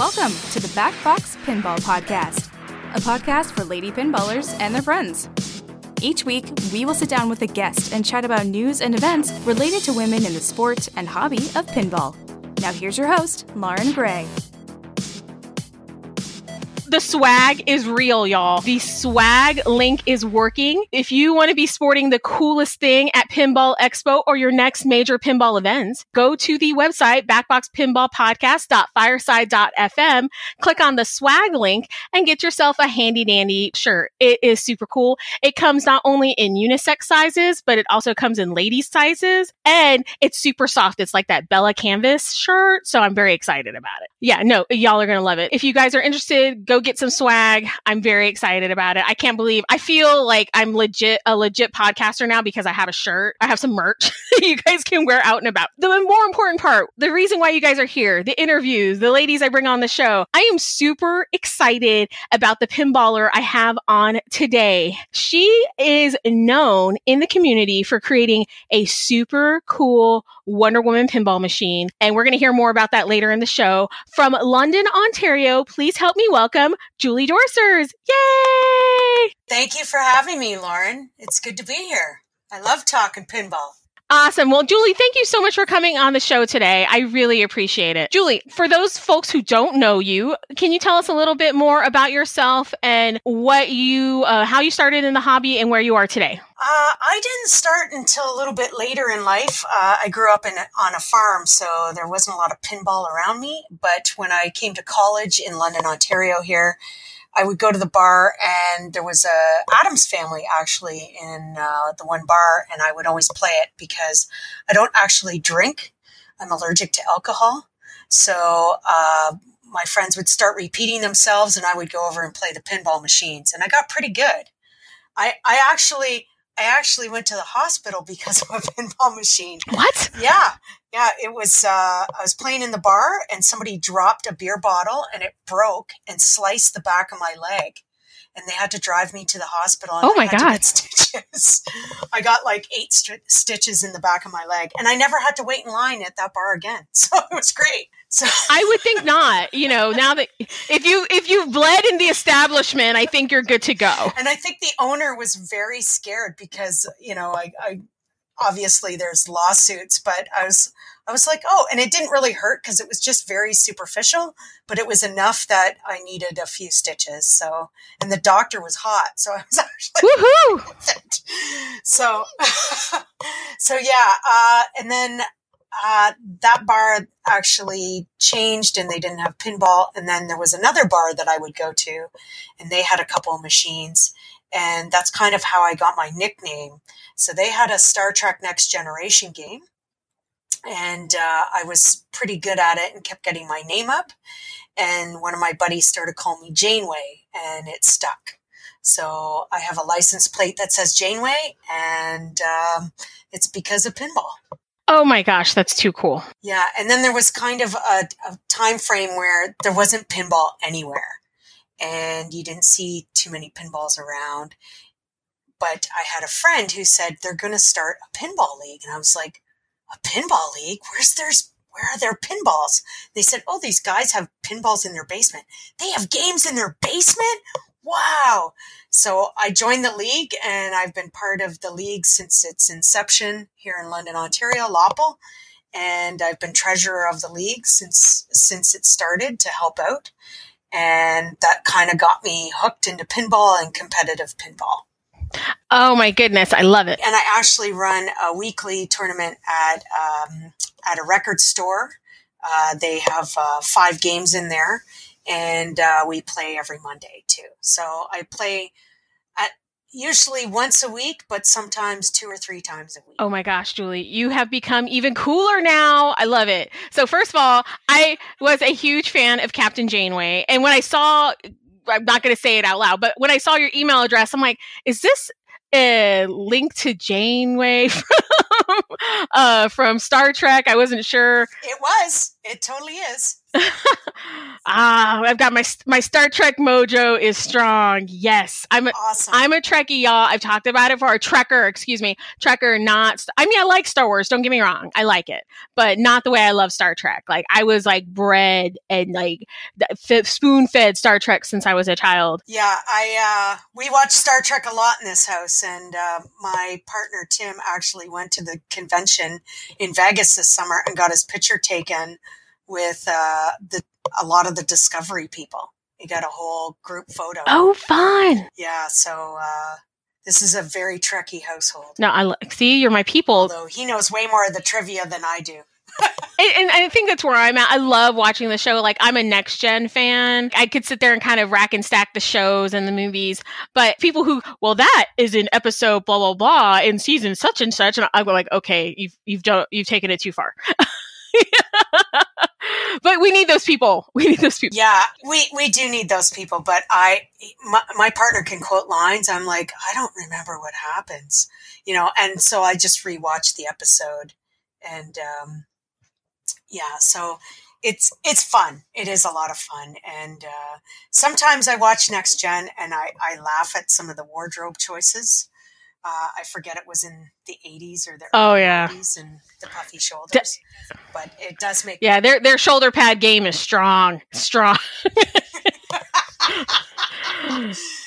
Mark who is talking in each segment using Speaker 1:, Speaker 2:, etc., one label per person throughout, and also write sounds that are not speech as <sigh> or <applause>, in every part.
Speaker 1: Welcome to the Backbox Pinball Podcast, a podcast for lady pinballers and their friends. Each week, we will sit down with a guest and chat about news and events related to women in the sport and hobby of pinball. Now, here's your host, Lauren Gray
Speaker 2: the swag is real, y'all. The swag link is working. If you want to be sporting the coolest thing at Pinball Expo or your next major pinball events, go to the website backboxpinballpodcast.fireside.fm, click on the swag link and get yourself a handy dandy shirt. It is super cool. It comes not only in unisex sizes, but it also comes in ladies sizes and it's super soft. It's like that Bella canvas shirt. So I'm very excited about it. Yeah, no, y'all are to love it. If you guys are interested, go get some swag. I'm very excited about it. I can't believe I feel like I'm legit a legit podcaster now because I have a shirt. I have some merch <laughs> you guys can wear out and about. The more important part, the reason why you guys are here, the interviews, the ladies I bring on the show. I am super excited about the pinballer I have on today. She is known in the community for creating a super cool Wonder Woman pinball machine. And we're going to hear more about that later in the show. From London, Ontario, please help me welcome Julie Dorsers. Yay!
Speaker 3: Thank you for having me, Lauren. It's good to be here. I love talking pinball.
Speaker 2: Awesome. Well, Julie, thank you so much for coming on the show today. I really appreciate it. Julie, for those folks who don't know you, can you tell us a little bit more about yourself and what you, uh, how you started in the hobby and where you are today?
Speaker 3: Uh, I didn't start until a little bit later in life. Uh, I grew up in on a farm, so there wasn't a lot of pinball around me. But when I came to college in London, Ontario, here, I would go to the bar, and there was a Addams Family actually in uh, the one bar, and I would always play it because I don't actually drink. I'm allergic to alcohol, so uh, my friends would start repeating themselves, and I would go over and play the pinball machines, and I got pretty good. I I actually I actually went to the hospital because of a <laughs> pinball machine.
Speaker 2: What?
Speaker 3: Yeah. Yeah. It was, uh, I was playing in the bar and somebody dropped a beer bottle and it broke and sliced the back of my leg. And they had to drive me to the hospital.
Speaker 2: oh my God.
Speaker 3: stitches. <laughs> I got like eight st- stitches in the back of my leg and I never had to wait in line at that bar again. <laughs> So it was great. So
Speaker 2: I would think not. You know, now that if you if you've bled in the establishment, I think you're good to go.
Speaker 3: And I think the owner was very scared because you know I, I obviously there's lawsuits, but I was I was like, oh, and it didn't really hurt because it was just very superficial, but it was enough that I needed a few stitches. So, and the doctor was hot, so <laughs> I was actually
Speaker 2: woohoo. <laughs>
Speaker 3: So, <laughs> so yeah, uh, and then uh, that bar actually changed and they didn't have pinball. And then there was another bar that I would go to and they had a couple of machines. And that's kind of how I got my nickname. So they had a Star Trek Next Generation game. And uh, I was pretty good at it and kept getting my name up. And one of my buddies started calling me Janeway and it stuck. So I have a license plate that says Janeway, and um, it's because of pinball.
Speaker 2: Oh my gosh, that's too cool.
Speaker 3: Yeah, and then there was kind of a, a time frame where there wasn't pinball anywhere, and you didn't see too many pinballs around. But I had a friend who said they're going to start a pinball league, and I was like, "A pinball league? Where's there's where are their pinballs?" They said, "Oh, these guys have pinballs in their basement. They have games in their basement wow. So I joined the league and I've been part of the league since its inception here in London, Ontario, LOPL. And I've been treasurer of the league since since it started to help out. And that kind of got me hooked into pinball and competitive pinball.
Speaker 2: Oh my goodness, I love it.
Speaker 3: And I actually run a weekly tournament at um, at a record store. Uh, they have uh, five games in there, and uh, we play every Monday too. So I play usually once a week, but sometimes two or three times a week.
Speaker 2: Oh my gosh, Julie, you have become even cooler now. I love it. So first of all, I was a huge fan of Captain Janeway, and when I saw I'm not going to say it out loud, but when I saw your email address, I'm like, is this a link to Janeway <laughs> from, uh, from Star Trek? I wasn't sure.
Speaker 3: It was. It totally is. <laughs>
Speaker 2: ah, I've got my my Star Trek mojo is strong. Yes, I'm a,
Speaker 3: Awesome.
Speaker 2: I'm a Trekkie, y'all. I've talked about it for a Trekker, excuse me, Trekker. Not, I mean, I like Star Wars. Don't get me wrong, I like it, but not the way I love Star Trek. Like I was like bred and like f- spoon fed Star Trek since I was a child.
Speaker 3: yeah, I uh, we watch Star Trek a lot in this house, and uh, my partner Tim actually went to the convention in Vegas this summer and got his picture taken with uh, the a lot of the Discovery people. He got a whole group photo.
Speaker 2: Oh, fun!
Speaker 3: Yeah, so uh, this is a very Trekkie household.
Speaker 2: No, I see you're my people.
Speaker 3: Although he knows way more of the trivia than I do. <laughs>
Speaker 2: And, and I think that's where I'm at. I love watching the show. Like I'm a next gen fan. I could sit there and kind of rack and stack the shows and the movies. But people who, well, that is in episode blah blah blah in season such and such, and I go like, okay, you've you've done you've taken it too far. <laughs> but we need those people. <laughs> We need those people.
Speaker 3: Yeah, we we do need those people. But I, my, my partner can quote lines. I'm like, I don't remember what happens, you know. And so I just rewatched the episode, and um, yeah, so it's it's fun. It is a lot of fun, and uh, sometimes I watch Next Gen and I I laugh at some of the wardrobe choices. Uh, I forget it was in the 80s or the
Speaker 2: Oh, yeah.
Speaker 3: 90s and the puffy shoulders, but it does make
Speaker 2: Yeah, their their shoulder pad game is strong, strong. <laughs>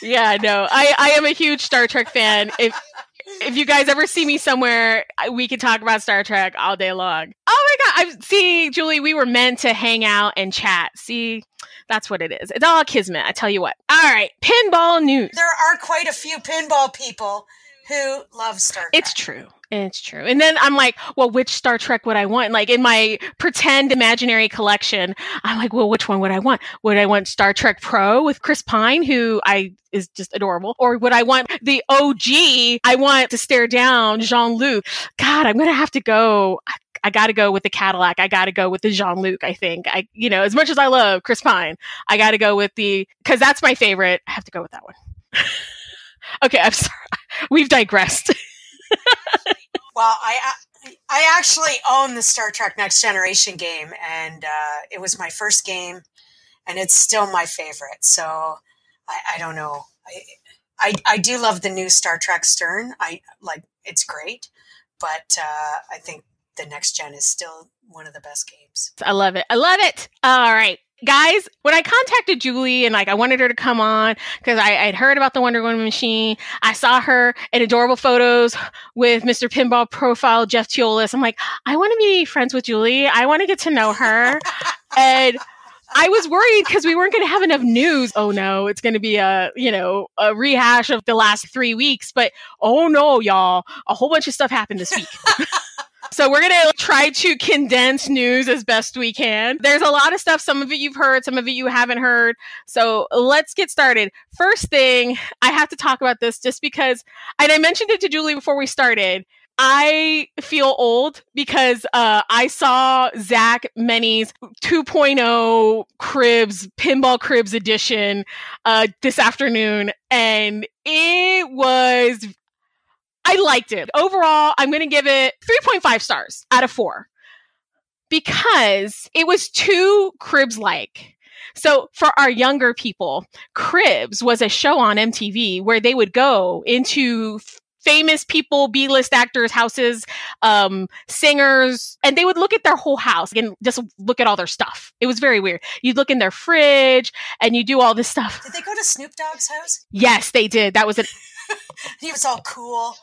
Speaker 2: yeah, no, I I am a huge Star Trek fan. If if you guys ever see me somewhere, we can talk about Star Trek all day long. Oh my god, I see, Julie. We were meant to hang out and chat. See, that's what it is. It's all kismet. I tell you what. All right, pinball news.
Speaker 3: there are quite a few pinball people who loves Star Trek.
Speaker 2: It's true. It's true. And then I'm like, well, which Star Trek would I want? Like in my pretend imaginary collection, I'm like, well, which one would I want? Would I want Star Trek Pro with Chris Pine, who I is just adorable, or would I want the OG? I want to stare down Jean Luc. God, I'm gonna have to go. I, I got to go with the Cadillac. I got to go with the Jean Luc. I think I, you know, as much as I love Chris Pine, I got to go with the because that's my favorite. I have to go with that one. <laughs> okay, I'm sorry. <laughs> We've digressed. <laughs>
Speaker 3: Well, I I actually own the Star Trek Next Generation game, and uh, it was my first game, and it's still my favorite. So I, I don't know. I, I I do love the new Star Trek Stern. I like it's great, but uh, I think the Next Gen is still one of the best games.
Speaker 2: I love it. I love it. All right. Guys, when I contacted Julie and like I wanted her to come on because I had heard about the Wonder Woman machine, I saw her in adorable photos with Mr. Pinball profile Jeff Teolis. I'm like, I want to be friends with Julie. I want to get to know her. <laughs> and I was worried because we weren't going to have enough news. Oh no, it's going to be a you know a rehash of the last three weeks. But oh no, y'all, a whole bunch of stuff happened this week. <laughs> So we're gonna try to condense news as best we can. There's a lot of stuff. Some of it you've heard, some of it you haven't heard. So let's get started. First thing, I have to talk about this just because, and I mentioned it to Julie before we started. I feel old because uh, I saw Zach Meny's 2.0 Cribs Pinball Cribs edition uh, this afternoon, and it was I liked it. Overall, I'm going to give it 3.5 stars out of 4 because it was too cribs like. So for our younger people, Cribs was a show on MTV where they would go into famous people, B-list actors' houses, um, singers, and they would look at their whole house and just look at all their stuff. It was very weird. You'd look in their fridge and you do all this stuff.
Speaker 3: Did they go to Snoop Dogg's house?
Speaker 2: Yes, they did. That was an <laughs>
Speaker 3: He was all cool.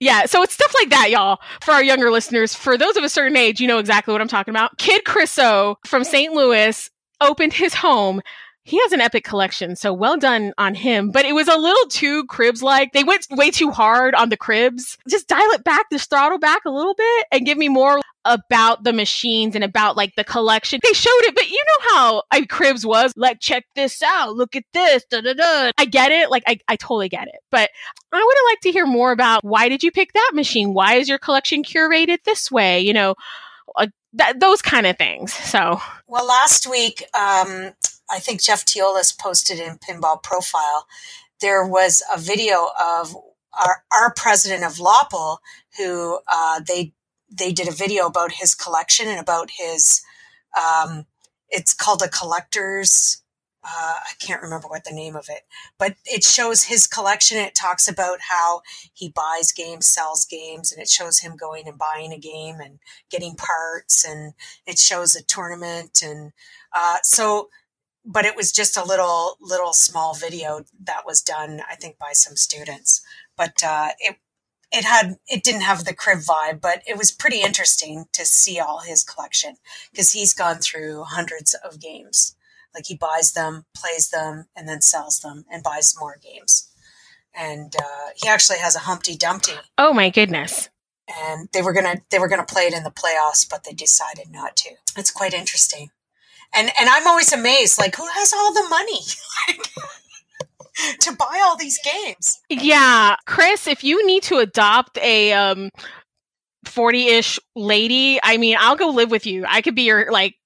Speaker 2: Yeah, so it's stuff like that, y'all. For our younger listeners, for those of a certain age, you know exactly what I'm talking about. Kid Chriso from St. Louis opened his home. He has an epic collection, so well done on him. But it was a little too cribs like. They went way too hard on the cribs. Just dial it back, just throttle back a little bit, and give me more about the machines and about like the collection. They showed it, but you know how I cribs was like, check this out, look at this, da da da. I get it, like I, I totally get it. But I would have liked to hear more about why did you pick that machine? Why is your collection curated this way? You know, uh, th- those kind of things. So
Speaker 3: Well, last week, um, I think Jeff Teolis posted in Pinball Profile, there was a video of our, our president of Lopel, who uh, they they did a video about his collection and about his Um, it's called a collector's uh, I can't remember what the name of it, but it shows his collection. It talks about how he buys games, sells games, and it shows him going and buying a game and getting parts, and it shows a tournament, and uh, so. But it was just a little, little small video that was done, I think, by some students. But uh, it it had it didn't have the crib vibe, but it was pretty interesting to see all his collection because he's gone through hundreds of games like he buys them, plays them, and then sells them and buys more games. And uh, he actually has a Humpty Dumpty.
Speaker 2: Oh my goodness!
Speaker 3: And they were gonna they were gonna play it in the playoffs, but they decided not to. It's quite interesting. And and I'm always amazed, like who has all the money? <laughs> to buy all these games.
Speaker 2: Yeah, Chris, if you need to adopt a um 40-ish lady, I mean, I'll go live with you. I could be your like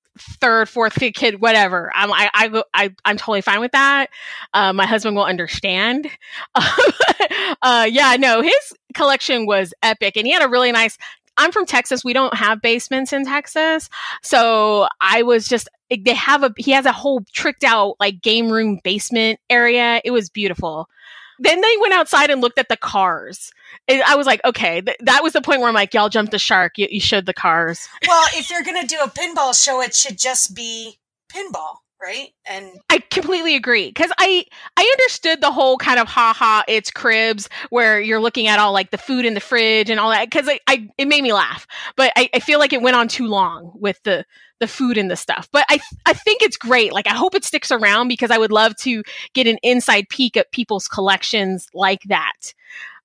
Speaker 2: third, fourth kid, whatever. I'm I I, I I'm totally fine with that. Uh, my husband will understand. <laughs> uh, yeah, no, his collection was epic, and he had a really nice. I'm from Texas. We don't have basements in Texas, so I was just eh, they have a he has a whole tricked out like game room basement area. It was beautiful. Then they went outside and looked at the cars. And I was like, okay, th- that was the point where I'm like, y'all jumped the shark. You, you showed the cars.
Speaker 3: Well, if you're to do a pinball show, it should just be pinball right and
Speaker 2: i completely agree because i i understood the whole kind of ha ha it's cribs where you're looking at all like the food in the fridge and all that because I, I it made me laugh but I, I feel like it went on too long with the the food and the stuff but i i think it's great like i hope it sticks around because i would love to get an inside peek at people's collections like that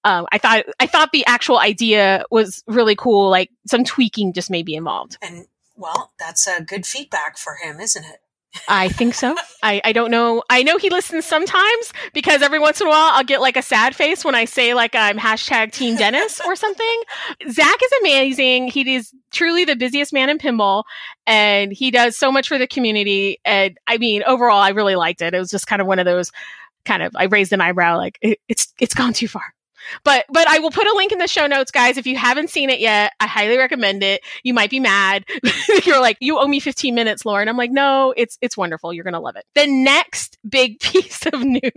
Speaker 2: um, I thought I thought the actual idea was really cool. Like some tweaking just may be involved.
Speaker 3: And well, that's a good feedback for him, isn't it?
Speaker 2: I think so. I, I don't know. I know he listens sometimes because every once in a while I'll get like a sad face when I say like I'm hashtag Team Dennis or something. Zach is amazing. He is truly the busiest man in pinball and he does so much for the community. And I mean, overall, I really liked it. It was just kind of one of those kind of I raised an eyebrow like it, it's it's gone too far. But but I will put a link in the show notes, guys. If you haven't seen it yet, I highly recommend it. You might be mad. <laughs> You're like, you owe me 15 minutes, Lauren. I'm like, no, it's it's wonderful. You're gonna love it. The next big <laughs> piece of news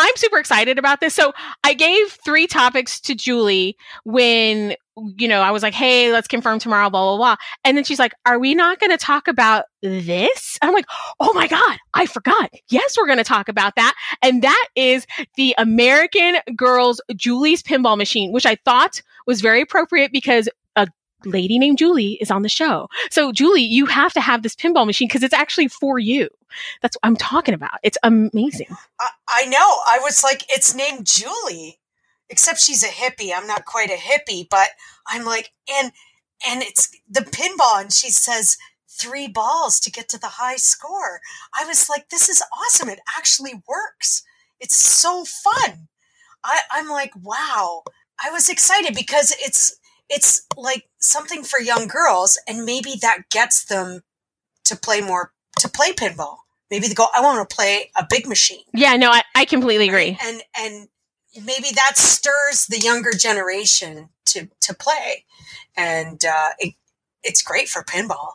Speaker 2: I'm super excited about this. So I gave three topics to Julie when, you know, I was like, hey, let's confirm tomorrow, blah, blah, blah. And then she's like, are we not going to talk about this? I'm like, oh my God, I forgot. Yes, we're going to talk about that. And that is the American Girls Julie's Pinball Machine, which I thought was very appropriate because lady named Julie is on the show. So Julie, you have to have this pinball machine because it's actually for you. That's what I'm talking about. It's amazing.
Speaker 3: I, I know. I was like, it's named Julie, except she's a hippie. I'm not quite a hippie, but I'm like, and and it's the pinball, and she says three balls to get to the high score. I was like, this is awesome. It actually works. It's so fun. I, I'm like, wow. I was excited because it's it's like something for young girls, and maybe that gets them to play more to play pinball. Maybe they go, I want to play a big machine.
Speaker 2: Yeah, no, I, I completely agree.
Speaker 3: And and maybe that stirs the younger generation to to play, and uh, it, it's great for pinball.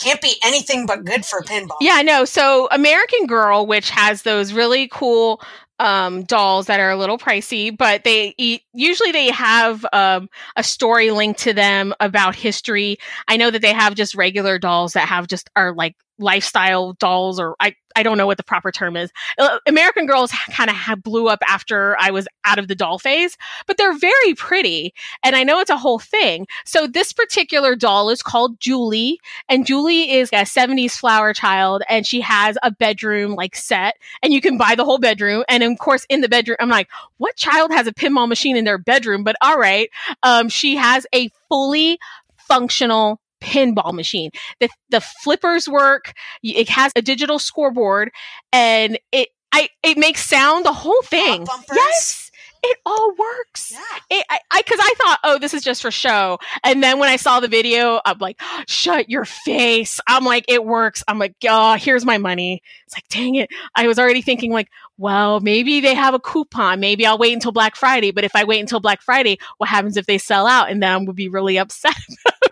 Speaker 3: Can't be anything but good for pinball.
Speaker 2: Yeah, no. So American Girl, which has those really cool um, dolls that are a little pricey, but they eat, usually they have um, a story linked to them about history. I know that they have just regular dolls that have just are like lifestyle dolls or I, I don't know what the proper term is. Uh, American Girls kind of blew up after I was out of the doll phase, but they're very pretty. And I know it's a whole thing. So this particular doll is called Julie and Julie is a 70s flower child and she has a bedroom like set and you can buy the whole bedroom. And of course in the bedroom, I'm like, what child has a pinball machine in their bedroom? But all right. Um, she has a fully functional pinball machine. The the flippers work. It has a digital scoreboard, and it I it makes sound the whole thing. Yes. It all works. Yeah. It, I, I, cause I thought, oh, this is just for show. And then when I saw the video, I'm like, oh, shut your face. I'm like, it works. I'm like, oh, here's my money. It's like, dang it. I was already thinking like, well, maybe they have a coupon. Maybe I'll wait until Black Friday. But if I wait until Black Friday, what happens if they sell out? And then I would be really upset <laughs>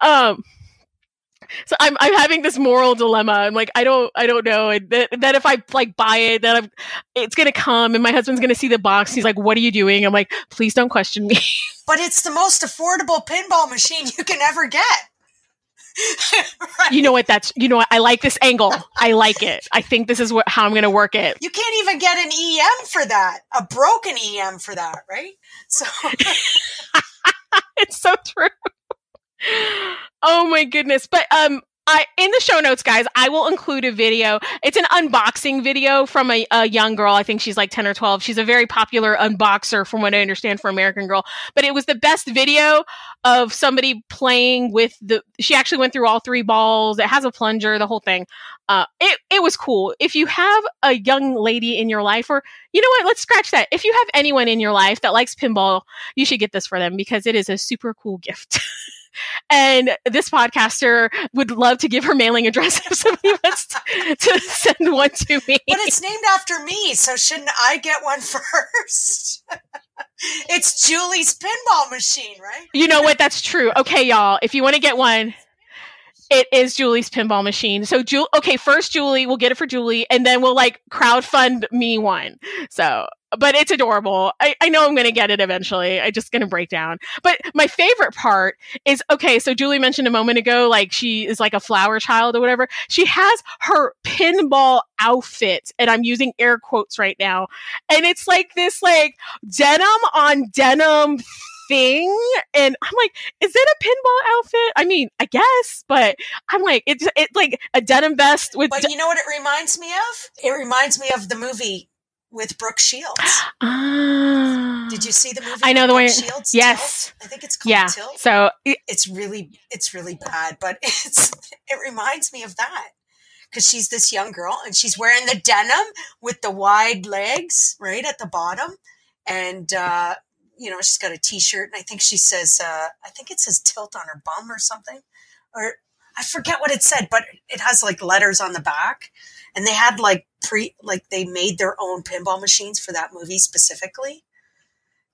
Speaker 2: um, so I'm I'm having this moral dilemma. I'm like, I don't I don't know. And that, that if I like buy it, that I'm it's gonna come and my husband's gonna see the box. He's like, What are you doing? I'm like, please don't question me.
Speaker 3: But it's the most affordable pinball machine you can ever get. <laughs>
Speaker 2: right. You know what? That's you know what? I like this angle. I like it. I think this is what how I'm gonna work it.
Speaker 3: You can't even get an EM for that. A broken EM for that, right? So <laughs>
Speaker 2: it's so true. Oh my goodness. But um I in the show notes, guys, I will include a video. It's an unboxing video from a, a, young girl. I think she's like 10 or 12. She's a very popular unboxer from what I understand for American Girl. But it was the best video of somebody playing with the she actually went through all three balls. It has a plunger, the whole thing. Uh it, it was cool. If you have a young lady in your life, or you know what, let's scratch that. If you have anyone in your life that likes pinball, you should get this for them because it is a super cool gift. <laughs> And this podcaster would love to give her mailing address if somebody <laughs> wants to, to send one to me.
Speaker 3: But it's named after me, so shouldn't I get one <laughs> first? it's Julie's pinball machine, right?
Speaker 2: You know what? That's true. Okay, y'all. If you want to get one, it is Julie's pinball machine. So, Julie, okay, first Julie, we'll get it for Julie, and then we'll like crowd fund me one. So, but it's adorable. I, I know I'm going to get it eventually. I'm just going to break down. But my favorite part is okay. So Julie mentioned a moment ago, like she is like a flower child or whatever. She has her pinball outfit, and I'm using air quotes right now. And it's like this, like denim on denim thing and i'm like is it a pinball outfit i mean i guess but i'm like it's it's like a denim vest with
Speaker 3: but you know what it reminds me of it reminds me of the movie with Brooke Shields.
Speaker 2: Uh, <gasps>
Speaker 3: Did you see the movie?
Speaker 2: I know the
Speaker 3: Brooke
Speaker 2: way.
Speaker 3: Shields.
Speaker 2: Yes,
Speaker 3: Tilt? I think it's called
Speaker 2: yeah.
Speaker 3: Tilt.
Speaker 2: So
Speaker 3: it, it's really, it's really bad, but <laughs> it's it reminds me of that because she's this young girl and she's wearing the denim with the wide legs right at the bottom, and uh, you know she's got a t-shirt and I think she says, uh, I think it says Tilt on her bum or something, or I forget what it said, but it has like letters on the back and they had like pre like they made their own pinball machines for that movie specifically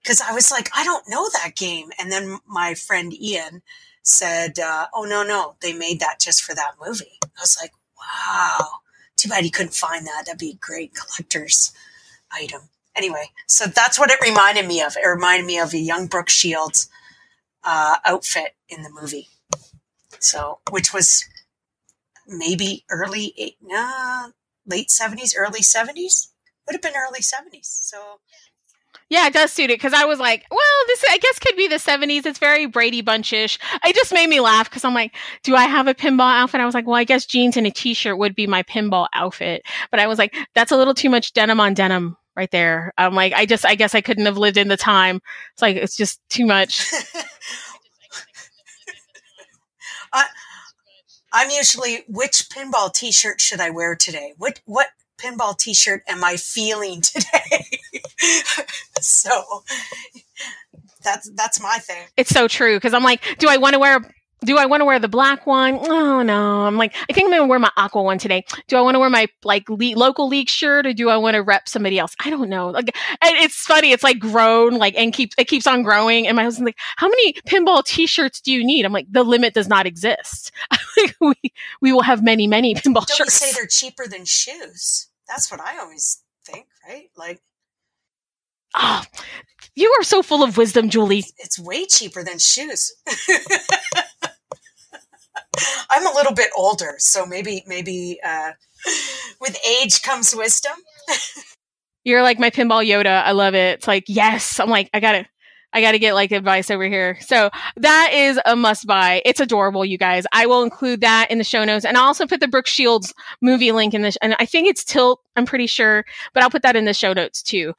Speaker 3: because i was like i don't know that game and then my friend ian said uh, oh no no they made that just for that movie. I was like wow too bad you couldn't find that that'd be a great collector's item anyway so that's what it reminded me of it reminded me of a young brooke shields uh, outfit in the movie so which was maybe early eight, nah, late seventies, early seventies. Would have been early seventies. So
Speaker 2: yeah, it does suit it because I was like, well, this I guess could be the 70s. It's very Brady Bunchish. It just made me laugh because I'm like, do I have a pinball outfit? I was like, well, I guess jeans and a t shirt would be my pinball outfit. But I was like, that's a little too much denim on denim right there. I'm like, I just, I guess I couldn't have lived in the time. It's like, it's just too much. <laughs>
Speaker 3: I, I'm usually which pinball T-shirt should I wear today? What what pinball T-shirt am I feeling today? <laughs> so that's that's my thing.
Speaker 2: It's so true because I'm like, do I want to wear do I want to wear the black one? Oh no. I'm like, I think I'm going to wear my aqua one today. Do I want to wear my like le- local league shirt or do I want to rep somebody else? I don't know. Like, and it's funny. It's like grown, like, and keeps, it keeps on growing. And my husband's like, how many pinball t-shirts do you need? I'm like, the limit does not exist. <laughs> we, we will have many, many pinball
Speaker 3: don't
Speaker 2: shirts.
Speaker 3: say they're cheaper than shoes? That's what I always think, right? Like,
Speaker 2: oh, you are so full of wisdom, Julie.
Speaker 3: It's way cheaper than shoes. <laughs> I'm a little bit older, so maybe maybe uh, with age comes wisdom.
Speaker 2: You're like my pinball Yoda. I love it. It's like yes. I'm like I gotta. I got to get like advice over here. So that is a must buy. It's adorable, you guys. I will include that in the show notes and I'll also put the Brooke Shields movie link in this. And I think it's Tilt, I'm pretty sure, but I'll put that in the show notes too.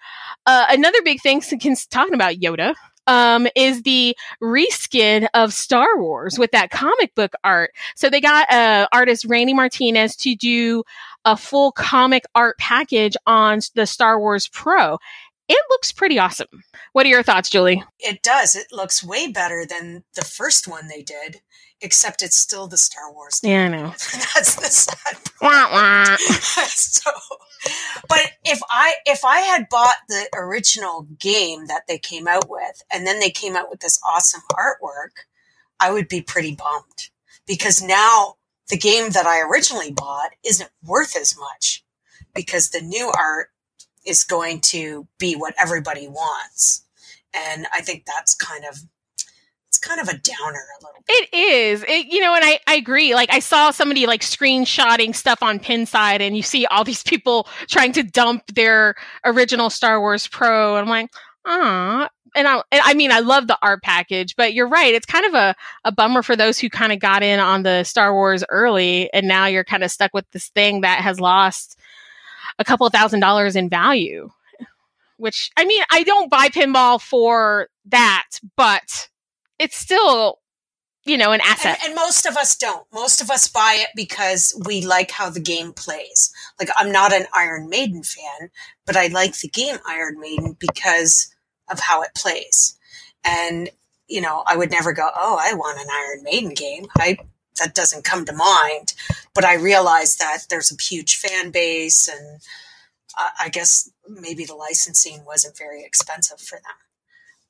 Speaker 2: Uh, another big thing, talking about Yoda, um, is the reskin of Star Wars with that comic book art. So they got uh, artist Randy Martinez to do a full comic art package on the Star Wars Pro. It looks pretty awesome. What are your thoughts, Julie?
Speaker 3: It does. It looks way better than the first one they did, except it's still the Star Wars.
Speaker 2: Yeah, I know. <laughs>
Speaker 3: That's the sad part. <laughs> so, but if I if I had bought the original game that they came out with, and then they came out with this awesome artwork, I would be pretty bummed because now the game that I originally bought isn't worth as much because the new art is going to be what everybody wants. And I think that's kind of it's kind of a downer a little
Speaker 2: bit. It is. It, you know, and I, I agree. Like I saw somebody like screenshotting stuff on Pinside and you see all these people trying to dump their original Star Wars Pro. And I'm like, ah, and I, and I mean, I love the art package, but you're right. It's kind of a, a bummer for those who kind of got in on the Star Wars early, and now you're kind of stuck with this thing that has lost a couple thousand dollars in value. Which I mean, I don't buy pinball for that, but it's still you know an asset.
Speaker 3: and, and, most of us don't. Most of us buy it because we like how the game plays. Like i'm not an iron maiden fan but i like the game iron maiden because of how it plays. And you know i would never go oh i want an iron maiden game. I that doesn't come to mind. But i realize that there's a huge fan base and uh, i guess maybe the licensing wasn't very expensive for them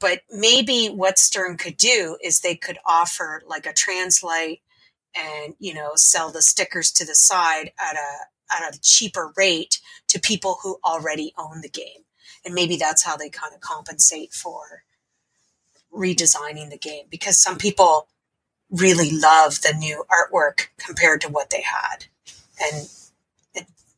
Speaker 3: but maybe what Stern could do is they could offer like a translate and, you know, sell the stickers to the side at a, at a cheaper rate to people who already own the game. And maybe that's how they kind of compensate for redesigning the game because some people really love the new artwork compared to what they had. And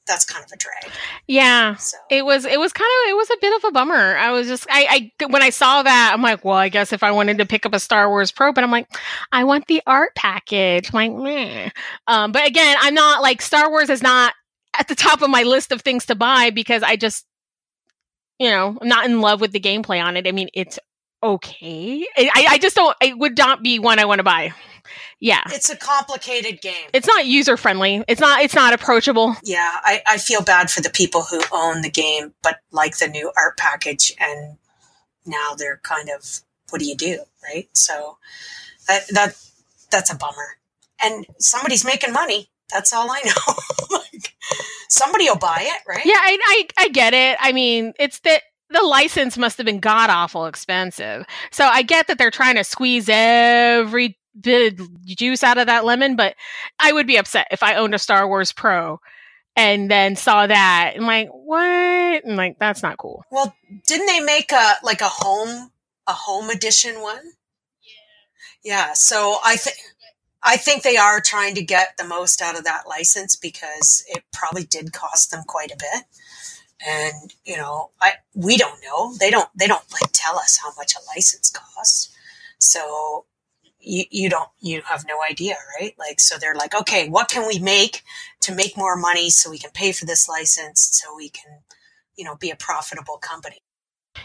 Speaker 3: that's kind of a drag.
Speaker 2: Yeah, so. it was. It was kind of. It was a bit of a bummer. I was just. I, I. When I saw that, I'm like, well, I guess if I wanted to pick up a Star Wars Pro, but I'm like, I want the art package. I'm like, Meh. um, but again, I'm not like Star Wars is not at the top of my list of things to buy because I just, you know, I'm not in love with the gameplay on it. I mean, it's okay. I, I just don't. It would not be one I want to buy yeah.
Speaker 3: It's a complicated game.
Speaker 2: It's not user friendly it's not it's not approachable.
Speaker 3: Yeah I, I feel bad for the people who own the game but like the new art package and now they're kind of what do you do right? So that that that's a bummer. And somebody's making money. That's all i <laughs> know. Like somebody will buy it right?
Speaker 2: Yeah I, I i get it. I mean it's that the license must have been god awful expensive. So I get that they're trying to squeeze every bit of juice out of that lemon, but I would be upset if I owned a Star Wars Pro and then saw that and like what and like that's not cool.
Speaker 3: Well, didn't they make a like a home a home edition one? Yeah. Yeah. So I think. I think they are trying to get the most out of that license because it probably did cost them quite a bit. And you know, I we don't know. They don't they don't like tell us how much a license costs. So you, you don't you have no idea right like so they're like okay what can we make to make more money so we can pay for this license so we can you know be a profitable company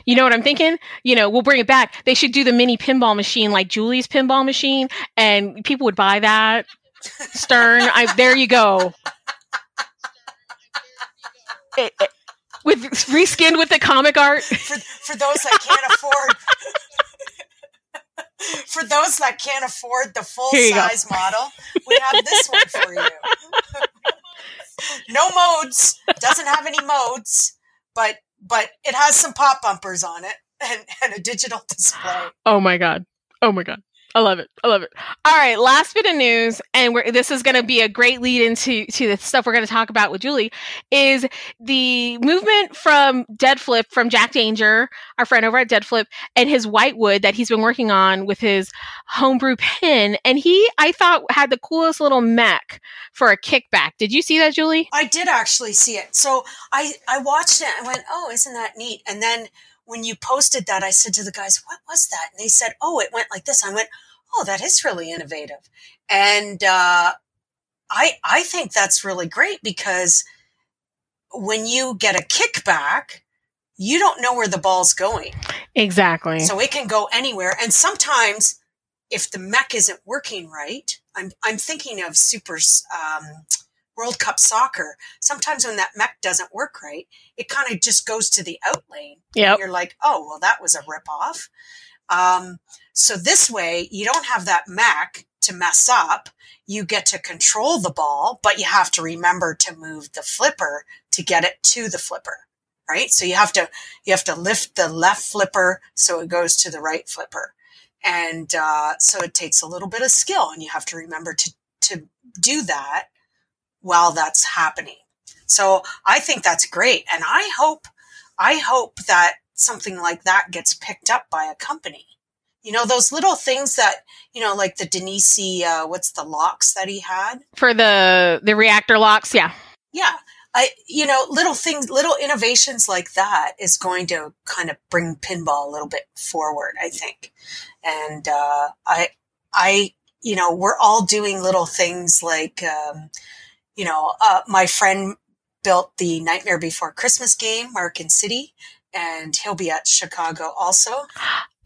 Speaker 2: you know what I'm thinking? You know, we'll bring it back. They should do the mini pinball machine like Julie's pinball machine, and people would buy that. Stern, I, there you go. It, it, with reskinned with the comic art.
Speaker 3: For, for those that can't afford for those that can't afford the full size go. model, we have this one for you. no modes, doesn't have any modes, but but it has some pop bumpers on it and, and a digital display.
Speaker 2: Oh my god. Oh my god. I love it. I love it. All right, last bit of news, and this is going to be a great lead into to the stuff we're going to talk about with Julie. Is the movement from Dead Flip from Jack Danger, our friend over at Dead Flip, and his Whitewood that he's been working on with his homebrew pin, and he I thought had the coolest little mech for a kickback. Did you see that, Julie?
Speaker 3: I did actually see it. So I I watched it and went, oh, isn't that neat? And then when you posted that, I said to the guys, what was that? And they said, oh, it went like this. I went, oh, that is really innovative. And uh, I, I think that's really great because when you get a kickback, you don't know where the ball's going.
Speaker 2: Exactly.
Speaker 3: So it can go anywhere. And sometimes if the mech isn't working right, I'm, I'm thinking of super, um, World Cup soccer, sometimes when that mech doesn't work right, it kind of just goes to the out lane.
Speaker 2: Yeah.
Speaker 3: You're like, oh, well, that was a ripoff. Um, so this way, you don't have that mech to mess up. You get to control the ball, but you have to remember to move the flipper to get it to the flipper, right? So you have to you have to lift the left flipper so it goes to the right flipper, and uh, so it takes a little bit of skill, and you have to remember to to do that while that's happening. So I think that's great. And I hope, I hope that something like that gets picked up by a company. You know, those little things that, you know, like the Denisi, uh, what's the locks that he had?
Speaker 2: For the, the reactor locks. Yeah.
Speaker 3: Yeah. I, you know, little things, little innovations like that is going to kind of bring pinball a little bit forward, I think. And, uh, I, I, you know, we're all doing little things like, um, you know, uh, my friend built the Nightmare Before Christmas game, Mark and City, and he'll be at Chicago also.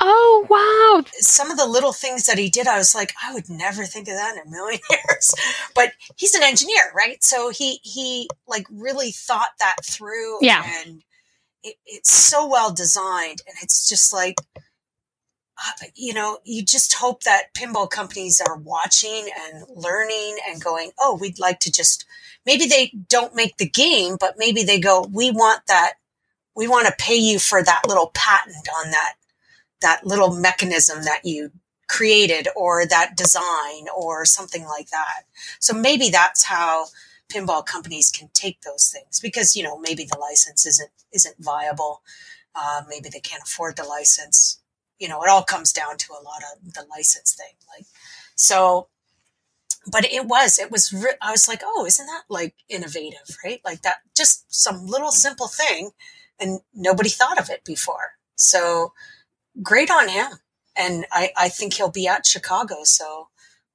Speaker 2: Oh wow!
Speaker 3: Some of the little things that he did, I was like, I would never think of that in a million <laughs> years. But he's an engineer, right? So he he like really thought that through.
Speaker 2: Yeah,
Speaker 3: and it, it's so well designed, and it's just like. Uh, you know, you just hope that pinball companies are watching and learning and going, oh, we'd like to just, maybe they don't make the game, but maybe they go, we want that we want to pay you for that little patent on that that little mechanism that you created or that design or something like that. So maybe that's how pinball companies can take those things because you know maybe the license isn't isn't viable. Uh, maybe they can't afford the license. You know, it all comes down to a lot of the license thing. Like so, but it was it was re- I was like, oh, isn't that like innovative, right? Like that, just some little simple thing and nobody thought of it before. So great on him. And I, I think he'll be at Chicago. So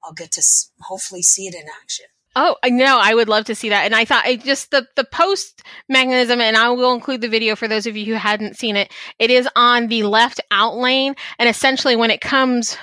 Speaker 3: I'll get to hopefully see it in action.
Speaker 2: Oh, I know. I would love to see that. And I thought I just the the post mechanism, and I will include the video for those of you who hadn't seen it. It is on the left out lane, and essentially when it comes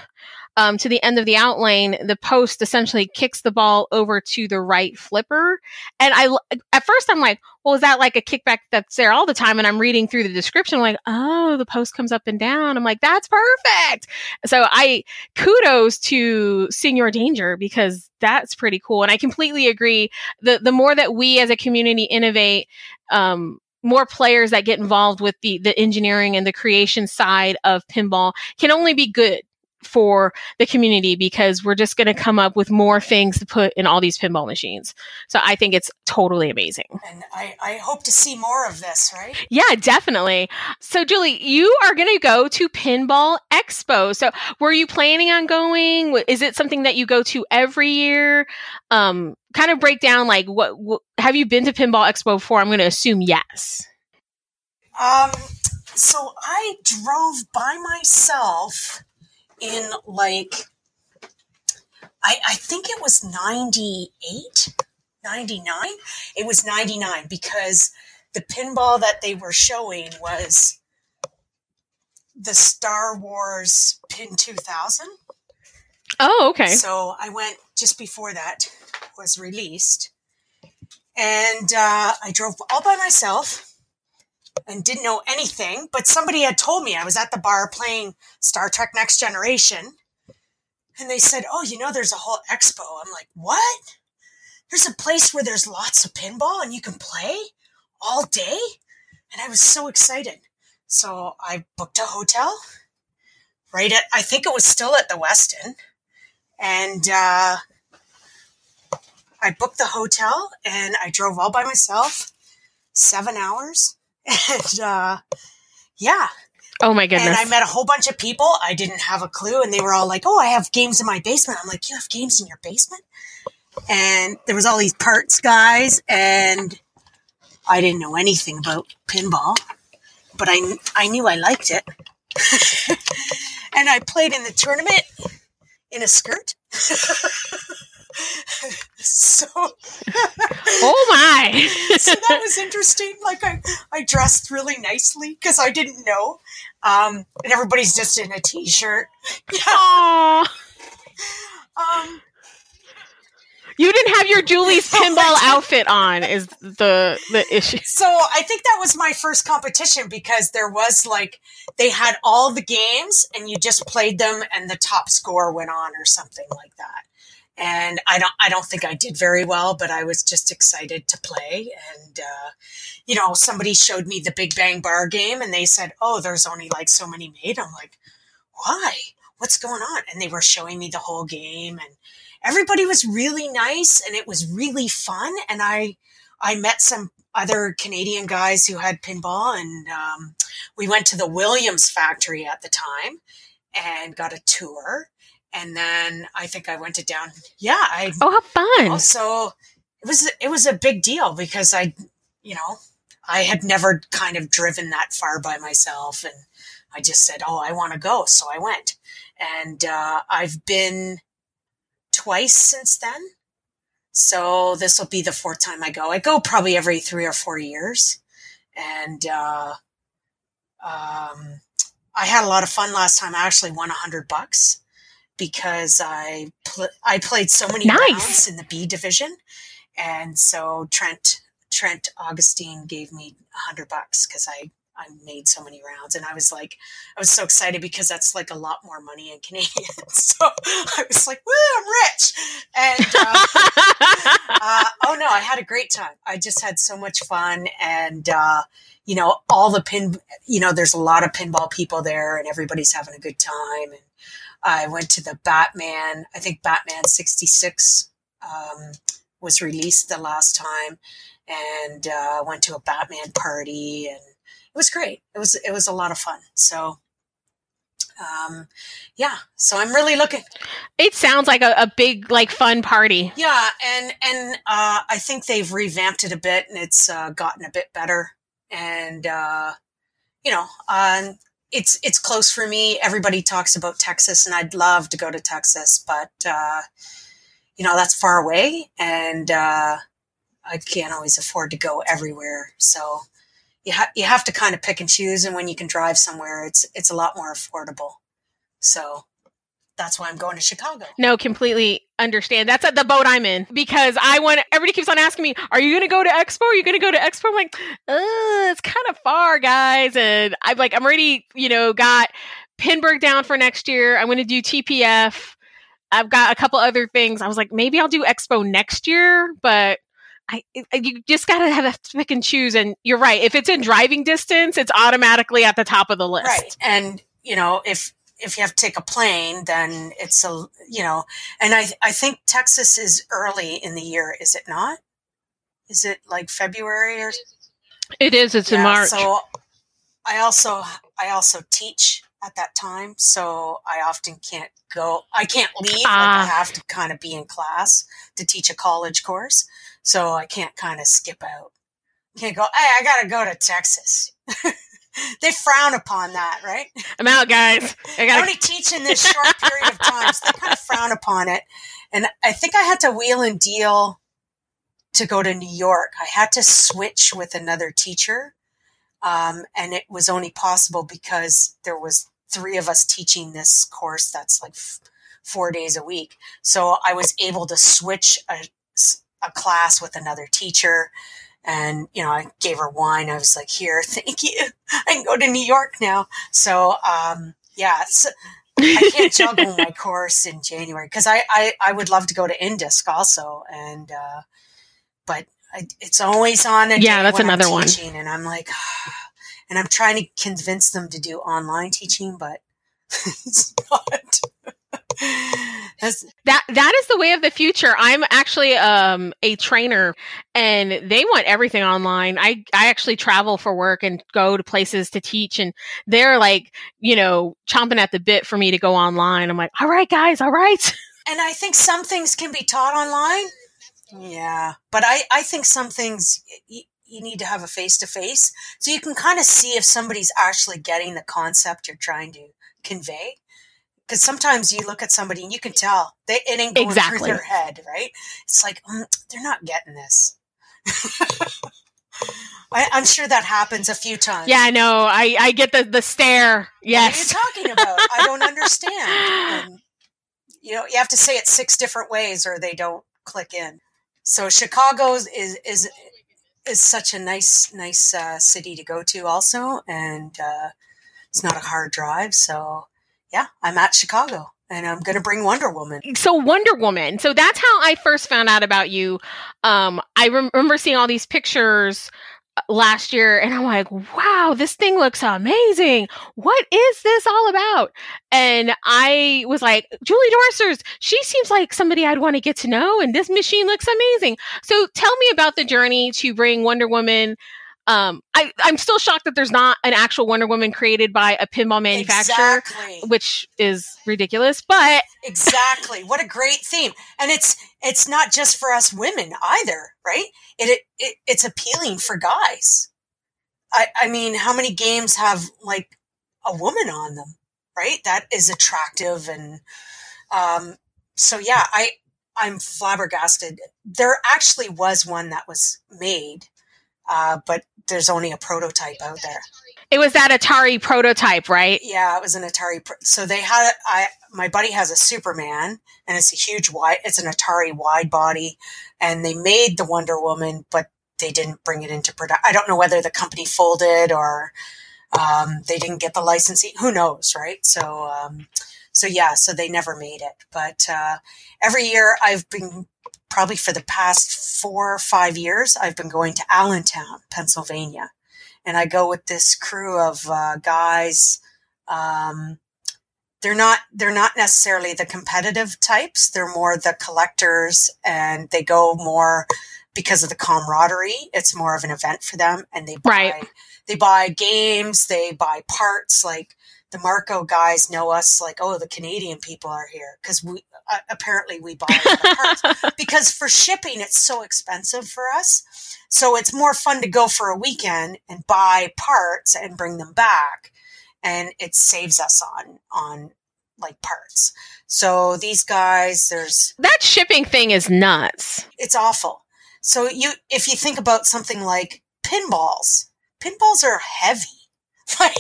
Speaker 2: um, to the end of the out lane, the post essentially kicks the ball over to the right flipper. And I, at first, I'm like, well, is that like a kickback that's there all the time? And I'm reading through the description, like, oh, the post comes up and down. I'm like, that's perfect. So I kudos to Senior Danger because that's pretty cool. And I completely agree. The the more that we as a community innovate, um, more players that get involved with the the engineering and the creation side of pinball can only be good for the community because we're just going to come up with more things to put in all these pinball machines. So I think it's totally amazing.
Speaker 3: And I, I hope to see more of this, right?
Speaker 2: Yeah, definitely. So, Julie, you are going to go to Pinball Expo. So, were you planning on going? Is it something that you go to every year? Um, kind of break down like what, what have you been to Pinball Expo before? I'm going to assume yes.
Speaker 3: Um, so I drove by myself in like I, I think it was 98 99 it was 99 because the pinball that they were showing was the star wars pin 2000
Speaker 2: oh okay.
Speaker 3: So i went just before that was released. And uh, i drove all by myself and didn't know anything, but somebody had told me I was at the bar playing Star Trek Next Generation. And they said, Oh, you know, there's a whole expo. I'm like, What? There's a place where there's lots of pinball and you can play all day? And I was so excited. So I booked a hotel right at, I think it was still at the Westin. And uh, I booked the hotel and I drove all by myself, seven hours and uh, yeah.
Speaker 2: Oh my goodness.
Speaker 3: And I met a whole bunch of people. I didn't have a clue. And they were all like, oh, I have games in my basement. I'm like, you have games in your basement? And there was all these parts guys. And I didn't know anything about pinball, but I, I knew I liked it. <laughs> and I played in the tournament in a skirt. <laughs> <laughs> so
Speaker 2: oh my. <laughs>
Speaker 3: so that was interesting. Like i i dressed really nicely because i didn't know um and everybody's just in a t-shirt. <laughs>
Speaker 2: Yeah. um you didn't have your Julie's pinball outfit on is the the issue.
Speaker 3: So I think that was my first competition because there was like they had all the games and you just played them and the top score went on or something like that and I don't I don't think I did very well, but I was just excited to play. And uh, you know, somebody showed me the Big Bang Bar game, and they said, "Oh, there's only like so many made." I'm like, "Why? What's going on?" And they were showing me the whole game, and everybody was really nice and it was really fun. And I, I met some other Canadian guys who had pinball and um, we went to the Williams factory at the time and got a tour. And then I think I went to down. Yeah. I,
Speaker 2: oh, how fun.
Speaker 3: Also, it was, it was a big deal because I, you know, I had never kind of driven that far by myself. And I just said, Oh, I want to go. So I went. And uh, I've been twice since then. So this will be the fourth time I go. I go probably every three or four years. And uh, um, I had a lot of fun last time. I actually won a hundred bucks because I pl- I played so many nice. rounds in the B division, and so Trent Trent Augustine gave me a hundred bucks because I I made so many rounds, and I was like, I was so excited because that's like a lot more money in <laughs> Canadian. so I was like, "Woo, I'm rich!" And uh, <laughs> uh, oh no, I had a great time. I just had so much fun, and uh, you know, all the pin, you know, there's a lot of pinball people there, and everybody's having a good time. And I went to the Batman. I think Batman '66 um, was released the last time, and uh, went to a Batman party, and it was great. It was it was a lot of fun. So um yeah so i'm really looking
Speaker 2: it sounds like a, a, big like fun party
Speaker 3: yeah and and uh i think they've revamped it a bit and it's uh, gotten a bit better and uh you know um it's it's close for me everybody talks about texas and i'd love to go to texas but uh you know that's far away and uh I can't always afford to go everywhere. So you, ha- you have to kind of pick and choose. And when you can drive somewhere, it's, it's a lot more affordable. So that's why I'm going to Chicago.
Speaker 2: No, completely understand. That's at the boat I'm in because I want everybody keeps on asking me, Are you gonna go to Expo? Are you gonna go to Expo? I'm like, uh, it's kind of far, guys. And I'm like, I'm already, you know, got Pinburgh down for next year. I'm gonna do TPF. I've got a couple other things. I was like, maybe I'll do Expo next year, but I, you just got to have to pick and choose. And you're right. If it's in driving distance, it's automatically at the top of the list.
Speaker 3: Right. And, you know, if, if you have to take a plane, then it's a, you know, and I, I think Texas is early in the year, is it not? Is it like February or?
Speaker 2: It is. It's yeah, in March.
Speaker 3: So I also, I also teach at that time. So I often can't go, I can't leave. Like I ah. have to kind of be in class to teach a college course. So I can't kind of skip out. Can't go, hey, I got to go to Texas. <laughs> they frown upon that, right?
Speaker 2: I'm out, guys.
Speaker 3: I gotta... only teach in this short period of time. So they kind of frown upon it. And I think I had to wheel and deal to go to New York. I had to switch with another teacher. Um, and it was only possible because there was three of us teaching this course that's like f- four days a week. So I was able to switch a, a class with another teacher. And, you know, I gave her wine. I was like, here, <laughs> thank you. I can go to New York now. So, um, yeah, I can't <laughs> juggle my course in January because I, I, I would love to go to Indisc also. And, uh, but I, it's always on.
Speaker 2: yeah, that's another
Speaker 3: one.
Speaker 2: And
Speaker 3: I'm like, <sighs> and I'm trying to convince them to do online teaching, but <laughs> it's not. <laughs>
Speaker 2: that that is the way of the future. I'm actually um, a trainer, and they want everything online. I I actually travel for work and go to places to teach, and they're like, you know, chomping at the bit for me to go online. I'm like, all right, guys, all right. <laughs>
Speaker 3: And I think some things can be taught online. Yeah, but I I think some things. Y- you need to have a face to face so you can kind of see if somebody's actually getting the concept you're trying to convey because sometimes you look at somebody and you can tell they it ain't going exactly. through their head, right? It's like mm, they're not getting this. I, am sure that happens a few times.
Speaker 2: Yeah, I know. I, I get the the stare. Yes.
Speaker 3: What are you talking about? I don't understand. <laughs> And, you know, you have to say it six different ways, or they don't click in. So Chicago is is is such a nice nice uh, city to go to, also, and uh, it's not a hard drive. So yeah, I'm at Chicago and I'm going to bring Wonder Woman.
Speaker 2: So Wonder Woman. So that's how I first found out about you. Um, I remember seeing all these pictures last year and I'm like, wow, this thing looks amazing. What is this all about? And I was like, Julie Dorsers, she seems like somebody I'd want to get to know. And this machine looks amazing. So tell me about the journey to bring Wonder Woman um, I, I'm still shocked that there's not an actual Wonder Woman created by a pinball manufacturer,
Speaker 3: Exactly.
Speaker 2: which is ridiculous. But
Speaker 3: exactly. What a great theme. And it's it's not just for us women either right? It, it it's appealing for guys. I i mean how many games have like a woman on them right? That is attractive and um so yeah i i'm flabbergasted. There actually was one that was made uh but there's only a prototype out there
Speaker 2: it was that Atari prototype, right?
Speaker 3: yeah, it was an Atari. Pro- So they had I my buddy has a Superman, and it's a huge wide. It's an Atari wide body, and they made the Wonder Woman, but they didn't bring it into production. I don't know whether the company folded or um, they didn't get the licensing. Who knows, right? So, um, so yeah, so they never made it. But uh, every year, I've been probably for the past four or five years, I've been going to Allentown, Pennsylvania and I go with this crew of uh, guys. Um, they're not they're not necessarily the competitive types. They're more the collectors, and they go more because of the camaraderie. It's more of an event for them, and they buy
Speaker 2: Right.
Speaker 3: they buy games, they buy parts. Like the Marco guys know us, like oh, the Canadian people are here because we uh, apparently we buy parts <laughs> because for shipping it's so expensive for us. So it's more fun to go for a weekend and buy parts and bring them back and it saves us on on like parts. So these guys there's
Speaker 2: that shipping thing is nuts.
Speaker 3: it's awful. So you if you think about something like pinballs, pinballs are heavy. <laughs> Like,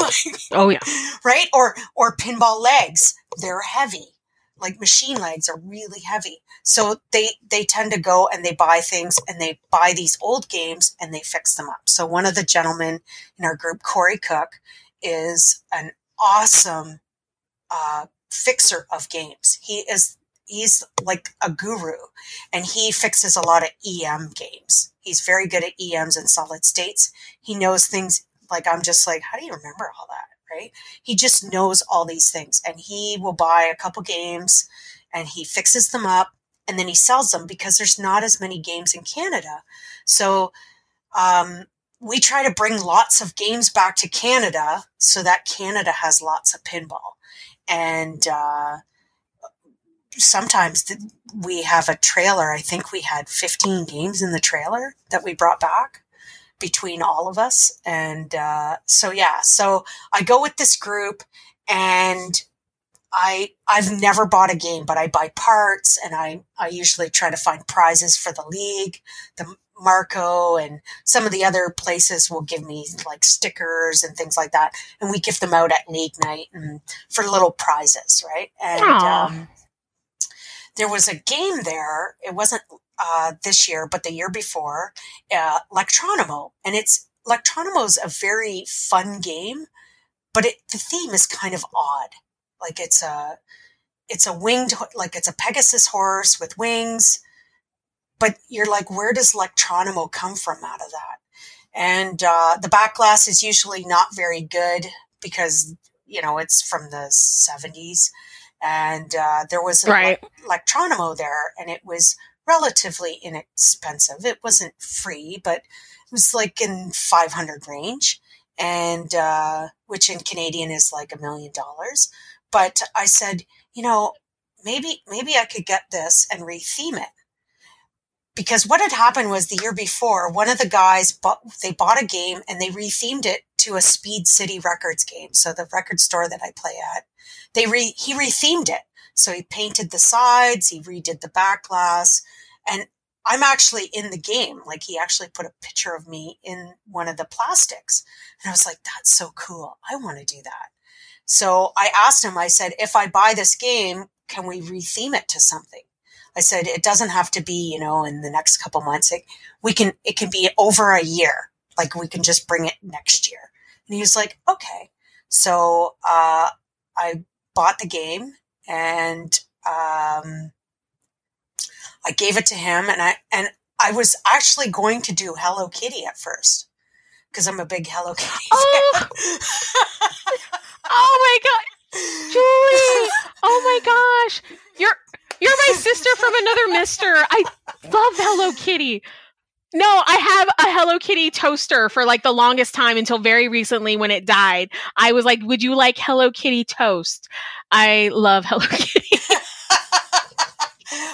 Speaker 3: like
Speaker 2: Oh yeah.
Speaker 3: right? Or or pinball legs, they're heavy. Like machine legs are really heavy. So they they tend to go and they buy things and they buy these old games and they fix them up. So one of the gentlemen in our group, Corey Cook, is an awesome uh, fixer of games. He is he's like a guru and he fixes a lot of EM games. He's very good at EMs and solid states. He knows things like I'm just like, how do you remember all that? Right? He just knows all these things and he will buy a couple games and he fixes them up and then he sells them because there's not as many games in Canada. So um, we try to bring lots of games back to Canada so that Canada has lots of pinball. And uh, sometimes th- we have a trailer. I think we had 15 games in the trailer that we brought back between all of us. And uh, so, yeah, so I go with this group and I I've never bought a game, but I buy parts and I I usually try to find prizes for the league, the Marco and some of the other places will give me like stickers and things like that, and we give them out at league night and for little prizes, right? And um, there was a game there. It wasn't uh, this year, but the year before, uh, Electronomo, and it's Electronomo's a very fun game, but it, the theme is kind of odd. Like it's a it's a winged like it's a Pegasus horse with wings, but you're like, where does Electronomo come from out of that? And uh, the back glass is usually not very good because you know it's from the 70s, and uh, there was a
Speaker 2: Right.
Speaker 3: Electronomo there, and it was relatively inexpensive. It wasn't free, but it was like in 500 range, and uh, which in Canadian is like a million dollars. But I said, you know, maybe maybe I could get this and retheme it. Because what had happened was the year before, one of the guys bought, they bought a game and they rethemed it to a Speed City Records game. So the record store that I play at, they re, he rethemed it. So he painted the sides, he redid the back glass, and I'm actually in the game. Like he actually put a picture of me in one of the plastics. And I was like, that's so cool. I want to do that. So I asked him, I said, if I buy this game, can we retheme it to something? I said, it doesn't have to be, you know, in the next couple months. It, we can, it can be over a year. Like we can just bring it next year. And he was like, okay. So, uh, I bought the game and, um, I gave it to him and I, and I was actually going to do Hello Kitty at first because I'm a big Hello Kitty
Speaker 2: Oh. Oh my god, Julie! Oh my gosh, you're you're my sister from another Mister. I love Hello Kitty. No, I have a Hello Kitty toaster for like the longest time until very recently when it died. I was like, "Would you like Hello Kitty toast?" I love Hello <laughs> Kitty.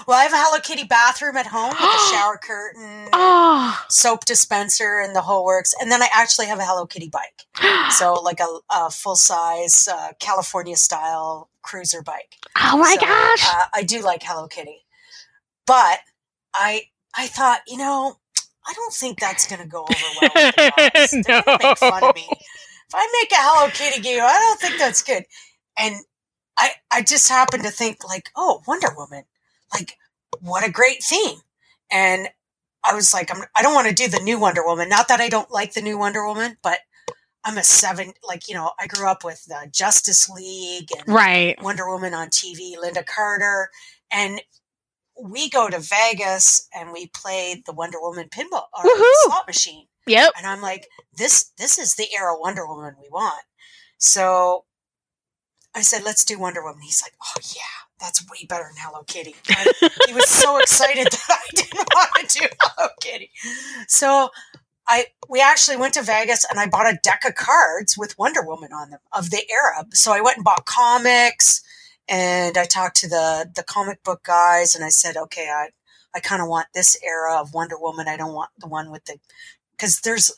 Speaker 3: well, I have a Hello Kitty bathroom at home with a <gasps> shower curtain,
Speaker 2: Oh,
Speaker 3: soap dispenser, and the whole works. And then I actually have a Hello Kitty bike. So, <gasps> like a, a full size uh, California style cruiser bike.
Speaker 2: oh my
Speaker 3: So,
Speaker 2: gosh!
Speaker 3: Uh, I do like Hello Kitty, but I I thought you know I don't think that's going to go over well. With the guys. <laughs> They're gonna make fun of me if I make a Hello Kitty game. I don't think that's good. And I I just happened to think like, oh, Wonder Woman, like what a great theme. And I was like, I'm, I don't want to do the new Wonder Woman. Not that I don't like the new Wonder Woman, but I'm a seven. Like you know, I grew up with the Justice League and
Speaker 2: right.
Speaker 3: Wonder Woman on TV, Lynda Carter, and we go to Vegas and we play the Wonder Woman pinball or slot machine.
Speaker 2: Yep.
Speaker 3: And I'm like, this this is the era Wonder Woman we want. So I said, let's do Wonder Woman. He's like, oh yeah, that's way better than Hello Kitty. <laughs> He was so excited that I didn't <laughs> want to do Hello Kitty. So I we actually went to Vegas and I bought a deck of cards with Wonder Woman on them of the era. So I went and bought comics and I talked to the the comic book guys and I said, okay, I I kind of want this era of Wonder Woman. I don't want the one with the because there's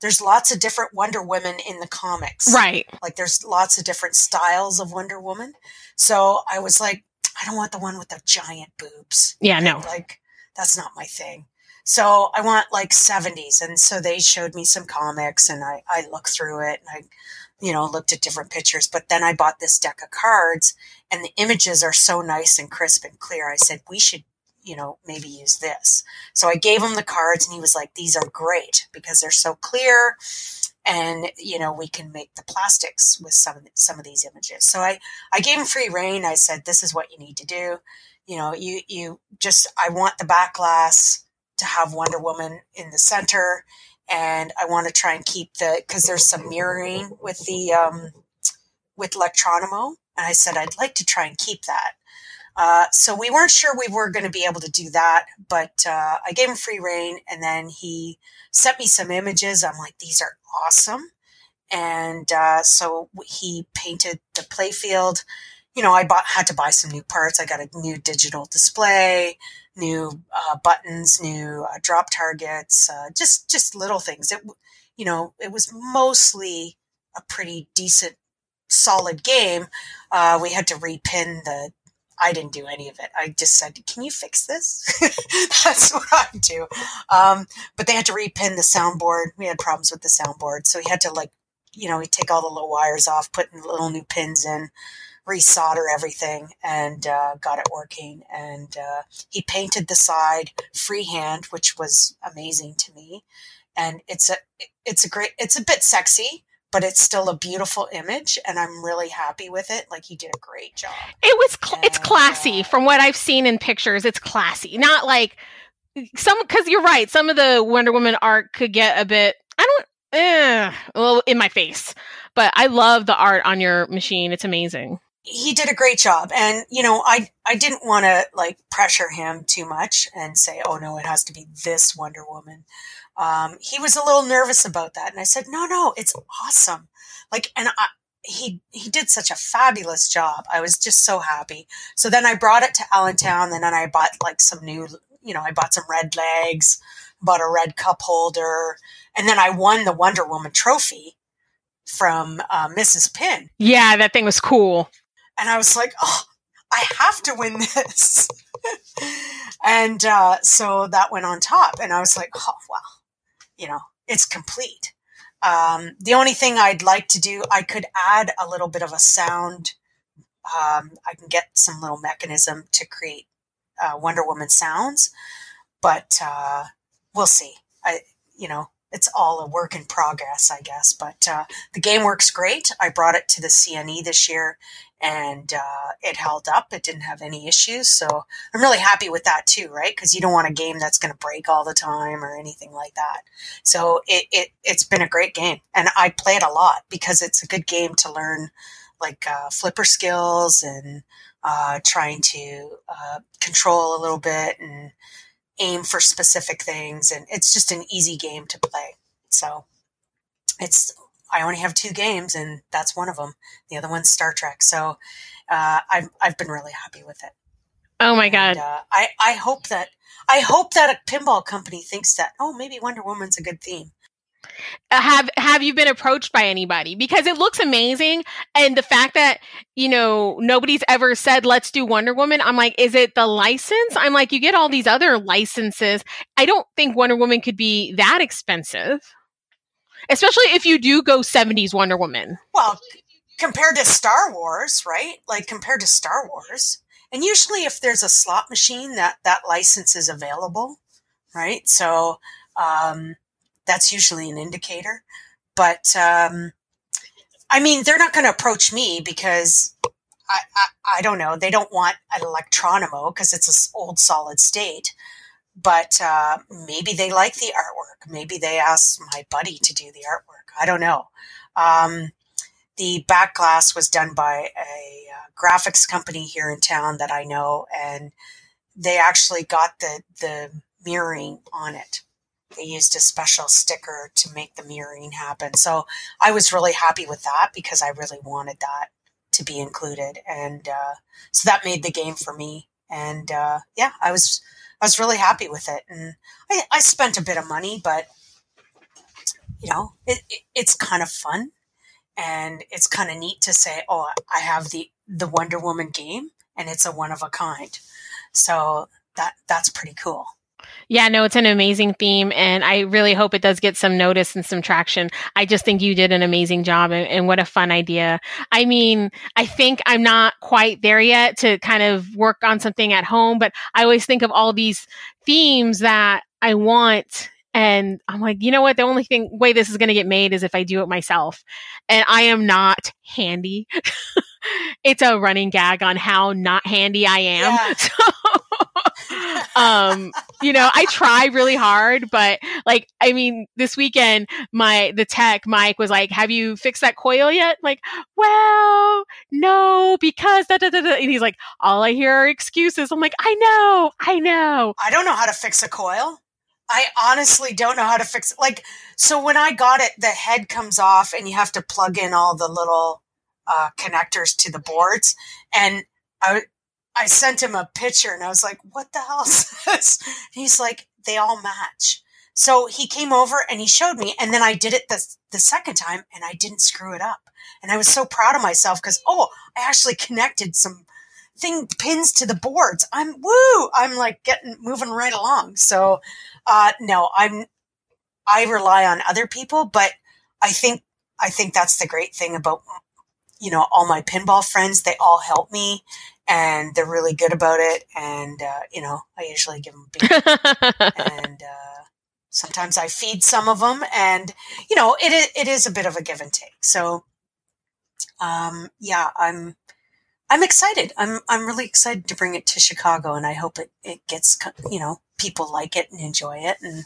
Speaker 3: there's lots of different Wonder Women in the comics.
Speaker 2: Right.
Speaker 3: Like there's lots of different styles of Wonder Woman. So I was like, I don't want the one with the giant boobs.
Speaker 2: Yeah. No.
Speaker 3: Like that's not my thing. So I want like 70s. And so they showed me some comics and I, I looked through it and I, you know, looked at different pictures. But then I bought this deck of cards and the images are so nice and crisp and clear. I said, we should, you know, maybe use this. So I gave him the cards and he was like, these are great because they're so clear and you know we can make the plastics with some of some of these images so i i gave him free reign i said this is what you need to do you know you you just i want the back glass to have wonder woman in the center and i want to try and keep the because there's some mirroring with the um with electronomo and i said i'd like to try and keep that uh, so we weren't sure we were going to be able to do that, but uh, I gave him free reign, and then he sent me some images. I'm like, these are awesome, and uh, so he painted the playfield. You know, I bought had to buy some new parts. I got a new digital display, new uh, buttons, new uh, drop targets, uh, just just little things. It, you know, it was mostly a pretty decent, solid game. Uh, we had to repin the I didn't do any of it. I just said, "Can you fix this?" <laughs> That's what I do. Um, but they had to repin the soundboard. We had problems with the soundboard, so he had to like, you know, he take all the little wires off, put little new pins in, resolder everything, and uh, got it working. And uh, he painted the side freehand, which was amazing to me. And it's a it's a great it's a bit sexy but it's still a beautiful image and i'm really happy with it like he did a great job
Speaker 2: It was cl- it's classy
Speaker 3: uh,
Speaker 2: from what I've seen in pictures. It's classy, not like some because you're right. Some of the Wonder Woman art could get a bit. I don't. Eh, well, in my face, but I love the art on your machine. It's amazing.
Speaker 3: he did a great job and you know i i didn't want to like pressure him too much and say oh no it has to be this wonder woman um, he was a little nervous about that. And i said no no it's awesome. Like and i he he did such a fabulous job. I was just so happy. So then i brought it to allentown and then i bought like some new you know i bought some red legs bought a red cup holder and then i won the wonder woman trophy from uh, mrs pin
Speaker 2: Yeah, that thing was cool.
Speaker 3: and I was like, oh, I have to win <laughs> this. and uh, so that went on top, and I was like, oh, well, you know, it's complete. Um, the only thing I'd like to do, I could add a little bit of a sound. Um, I can get some little mechanism to create uh, Wonder Woman sounds, but uh, we'll see. I, you know, it's all a work in progress, I guess. But uh, the game works great. I brought it to the CNE this year, and uh, it held up. It didn't have any issues, so I'm really happy with that too, right? Because you don't want a game that's going to break all the time or anything like that. So it, it it's been a great game, and I play it a lot because it's a good game to learn like uh, flipper skills and uh, trying to uh, control a little bit and aim for specific things, and it's just an easy game to play. So it's I only have two games, and that's one of them. The other one's Star Trek. So uh, I've I've been really happy with it.
Speaker 2: Oh my god!
Speaker 3: And, uh, I I hope that I hope that a pinball company thinks that oh maybe Wonder Woman's a good theme.
Speaker 2: Uh, have have you been approached by anybody because it looks amazing and the fact that you know nobody's ever said let's do wonder woman i'm like is it the license i'm like you get all these other licenses i don't think wonder woman could be that expensive especially if you do go 70s Wonder Woman.
Speaker 3: Well, compared to Star Wars, right? Like compared to Star Wars. And usually if there's a slot machine that that license is available, right? So um, that's usually an indicator. But um, I mean, they're not going to approach me because I, I, I, don't know. They don't want an Electronimo because it's an old solid state but uh, maybe they like the artwork. Maybe they asked my buddy to do the artwork. I don't know. Um, the back glass was done by a uh, graphics company here in town that I know, and they actually got the the mirroring on it. They used a special sticker to make the mirroring happen. So I was really happy with that because I really wanted that to be included, and uh, so that made the game for me. And uh, yeah, I was I was really happy with it, and I, I spent a bit of money, but you know, it, it, it's kind of fun, and it's kind of neat to say, oh, I have the the Wonder Woman game, and it's a one of a kind. So that that's pretty cool.
Speaker 2: Yeah, no, it's an amazing theme, and I really hope it does get some notice and some traction. I just think you did an amazing job, and, and, what a fun idea. I mean, I think I'm not quite there yet to kind of work on something at home, but I always think of all these themes that I want. And I'm like, you know what? The only thing way this is going to get made is if I do it myself. And I am not handy. <laughs> it's a running gag on how not handy I am. Yeah. <laughs> So um, you know, I try really hard, but like, I mean, this weekend, my, the tech Mike was like, have you fixed that coil yet? I'm like, well, no, because da, da, da, da. And he's like, all I hear are excuses. I'm like, I know, I know.
Speaker 3: I don't know how to fix a coil. I honestly don't know how to fix it. Like, so when I got it, the head comes off and you have to plug in all the little uh, connectors to the boards. And I, I sent him a picture and I was like, what the hell is this? <laughs> He's like, they all match. So he came over and he showed me. And then I did it the, the second time and I didn't screw it up. And I was so proud of myself because, oh, I actually connected some thing pins to the boards. I'm woo. I'm like getting moving right along. So, uh, no, I'm, I rely on other people, but I think, I think that's the great thing about, you know, all my pinball friends. They all help me and they're really good about it. And uh, you know, I usually give them beer, <laughs> and uh, sometimes I feed some of them, and you know, it is, it is a bit of a give and take. So, um, yeah, I'm I'm excited. I'm I'm really excited to bring it to Chicago, and I hope it it gets you know people like it and enjoy it, and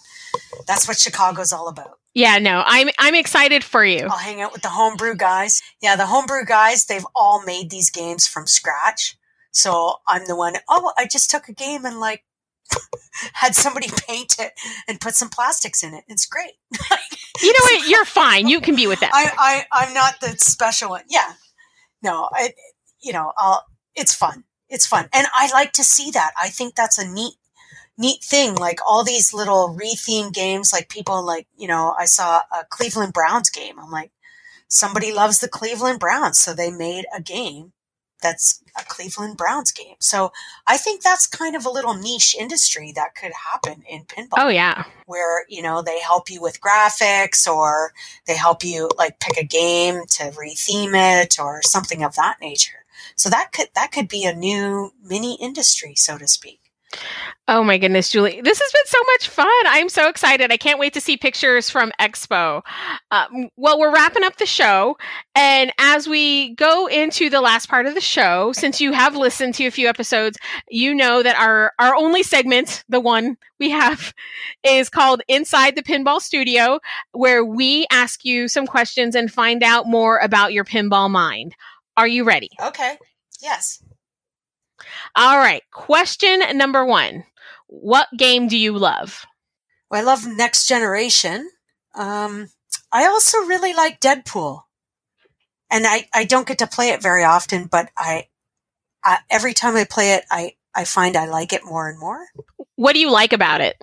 Speaker 3: that's what Chicago's all about.
Speaker 2: Yeah, no, I'm I'm excited for you.
Speaker 3: I'll hang out with the homebrew guys. Yeah, the homebrew guys, they've all made these games from scratch. So I'm the one, oh, I just took a game and like <laughs> had somebody <laughs> paint it and put some plastics in it. It's great. <laughs>
Speaker 2: you know what? You're fine. You can be with that.
Speaker 3: I, I, I'm not the special one. Yeah. No, I, you know, I'll, it's fun. It's fun. And I like to see that. I think that's a neat, neat thing. Like all these little re-themed games, like people like, you know, I saw a Cleveland Browns game. I'm like, somebody loves the Cleveland Browns. So they made a game that's a Cleveland Browns game. So I think that's kind of a little niche industry that could happen in pinball.
Speaker 2: Oh yeah.
Speaker 3: Where, you know, they help you with graphics or they help you like pick a game to retheme it or something of that nature. So that could that could be a new mini industry, so to speak.
Speaker 2: Oh my goodness, Julie. This has been so much fun. I'm so excited. I can't wait to see pictures from Expo. Um, well, we're wrapping up the show. And as we go into the last part of the show, since you have listened to a few episodes, you know that our, our only segment, the one we have, is called Inside the Pinball Studio, where we ask you some questions and find out more about your pinball mind. Are you ready?
Speaker 3: Okay. Yes.
Speaker 2: All right. Question number one What game do you love?
Speaker 3: Well, I love Next Generation. Um, I also really like Deadpool. And I, I don't get to play it very often, but I, I every time I play it, I, I find I like it more and more.
Speaker 2: What do you like about it?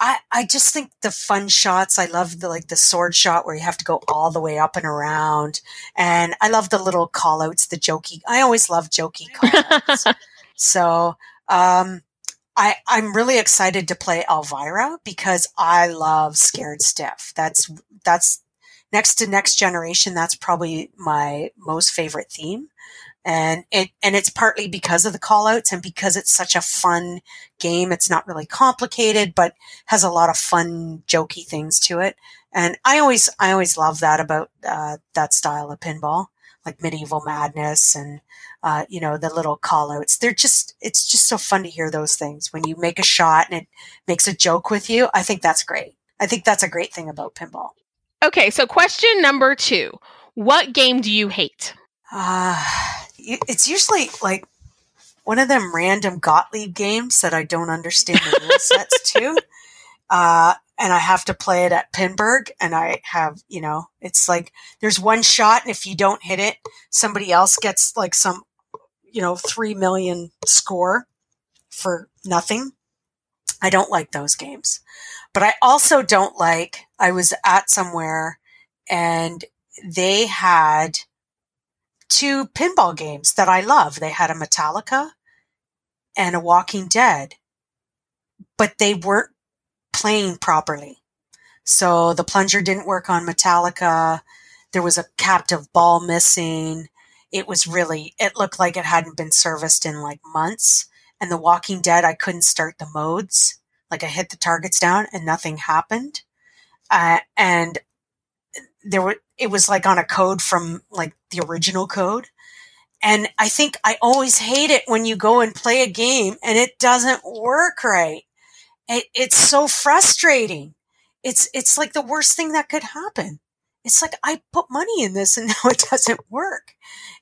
Speaker 3: I, I just think the fun shots. I love the like the sword shot where you have to go all the way up and around, and I love the little call outs, the jokey. I always love jokey <laughs> call so um, I I'm really excited to play Elvira because I love Scared Stiff. That's that's next to Next Generation. That's probably my most favorite theme and it and it's partly because of the callouts and because it's such a fun game. It's not really complicated, but has a lot of fun, jokey things to it. And I always I always love that about uh, that style of pinball, like medieval madness and uh, you know the little callouts. They're just it's just so fun to hear those things when you make a shot and it makes a joke with you. I think that's great. I think that's a great thing about pinball.
Speaker 2: Okay, so question number two: What game do you hate?
Speaker 3: Uh, it's usually like one of them random Gottlieb games that I don't understand the rule sets to. <laughs> Uh, and I have to play it at Pinburgh and I have, you know, it's like there's one shot and if you don't hit it, somebody else gets like some, you know, 3 million score for nothing. I don't like those games. But I also don't like, I was at somewhere and they had two pinball games that I love. They had a Metallica and a Walking Dead, but they weren't playing properly. So the plunger didn't work on Metallica. There was a captive ball missing. It was really, it looked like it hadn't been serviced in like months. And The Walking Dead, I couldn't start the modes. Like I hit the targets down and nothing happened. Uh, and there were it was like on a code from like the original code. And i think i always hate it when you go and play a game and it doesn't work right. It, it's so frustrating. It's it's like the worst thing that could happen. It's like i put money in this and <laughs> now it doesn't work.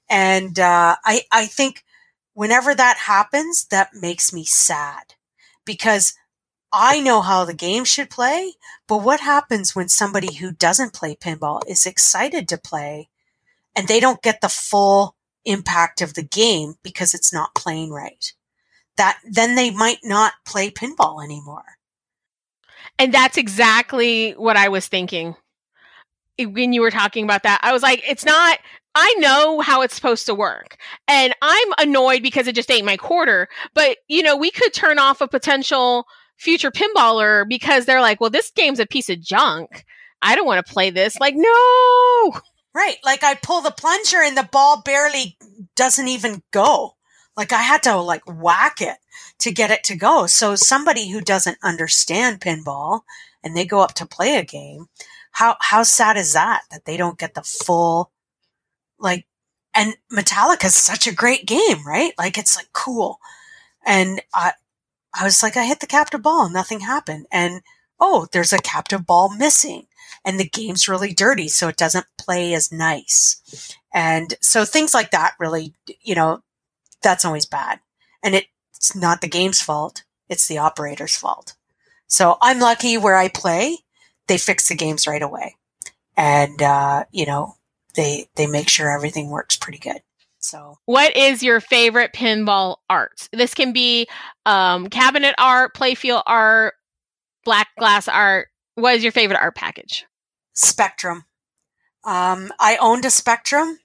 Speaker 3: And uh, i i think whenever that happens that makes me sad because I know how the game should play, but what happens when somebody who doesn't play pinball is excited to play and they don't get the full impact of the game because it's not playing right? That then they might not play pinball anymore.
Speaker 2: And that's exactly what I was thinking when you were talking about that. I was like, it's not I know how it's supposed to work. And I'm annoyed because it just ain't my quarter. But, you know, we could turn off a potential future pinballer because they're like, well, this game's a piece of junk. I don't want to play this. Like, no.
Speaker 3: Right. Like I pull the plunger and the ball barely doesn't even go. Like I had to like whack it to get it to go. So somebody who doesn't understand pinball and they go up to play a game, how how sad is that that they don't get the full like and Metallica is such a great game, right? Like it's like cool. And I I was like, I hit the captive ball, nothing happened. And oh, there's a captive ball missing. And the game's really dirty, so it doesn't play as nice. And so things like that really, you know, that's always bad. And it's not the game's fault, it's the operator's fault. So I'm lucky where I play, they fix the games right away. And, uh, you know, they, they make sure everything works pretty good. So,
Speaker 2: what is your favorite pinball art? This can be um, cabinet art, playfield art, black glass art. What is your favorite art package?
Speaker 3: Spectrum. Um, I owned a Spectrum,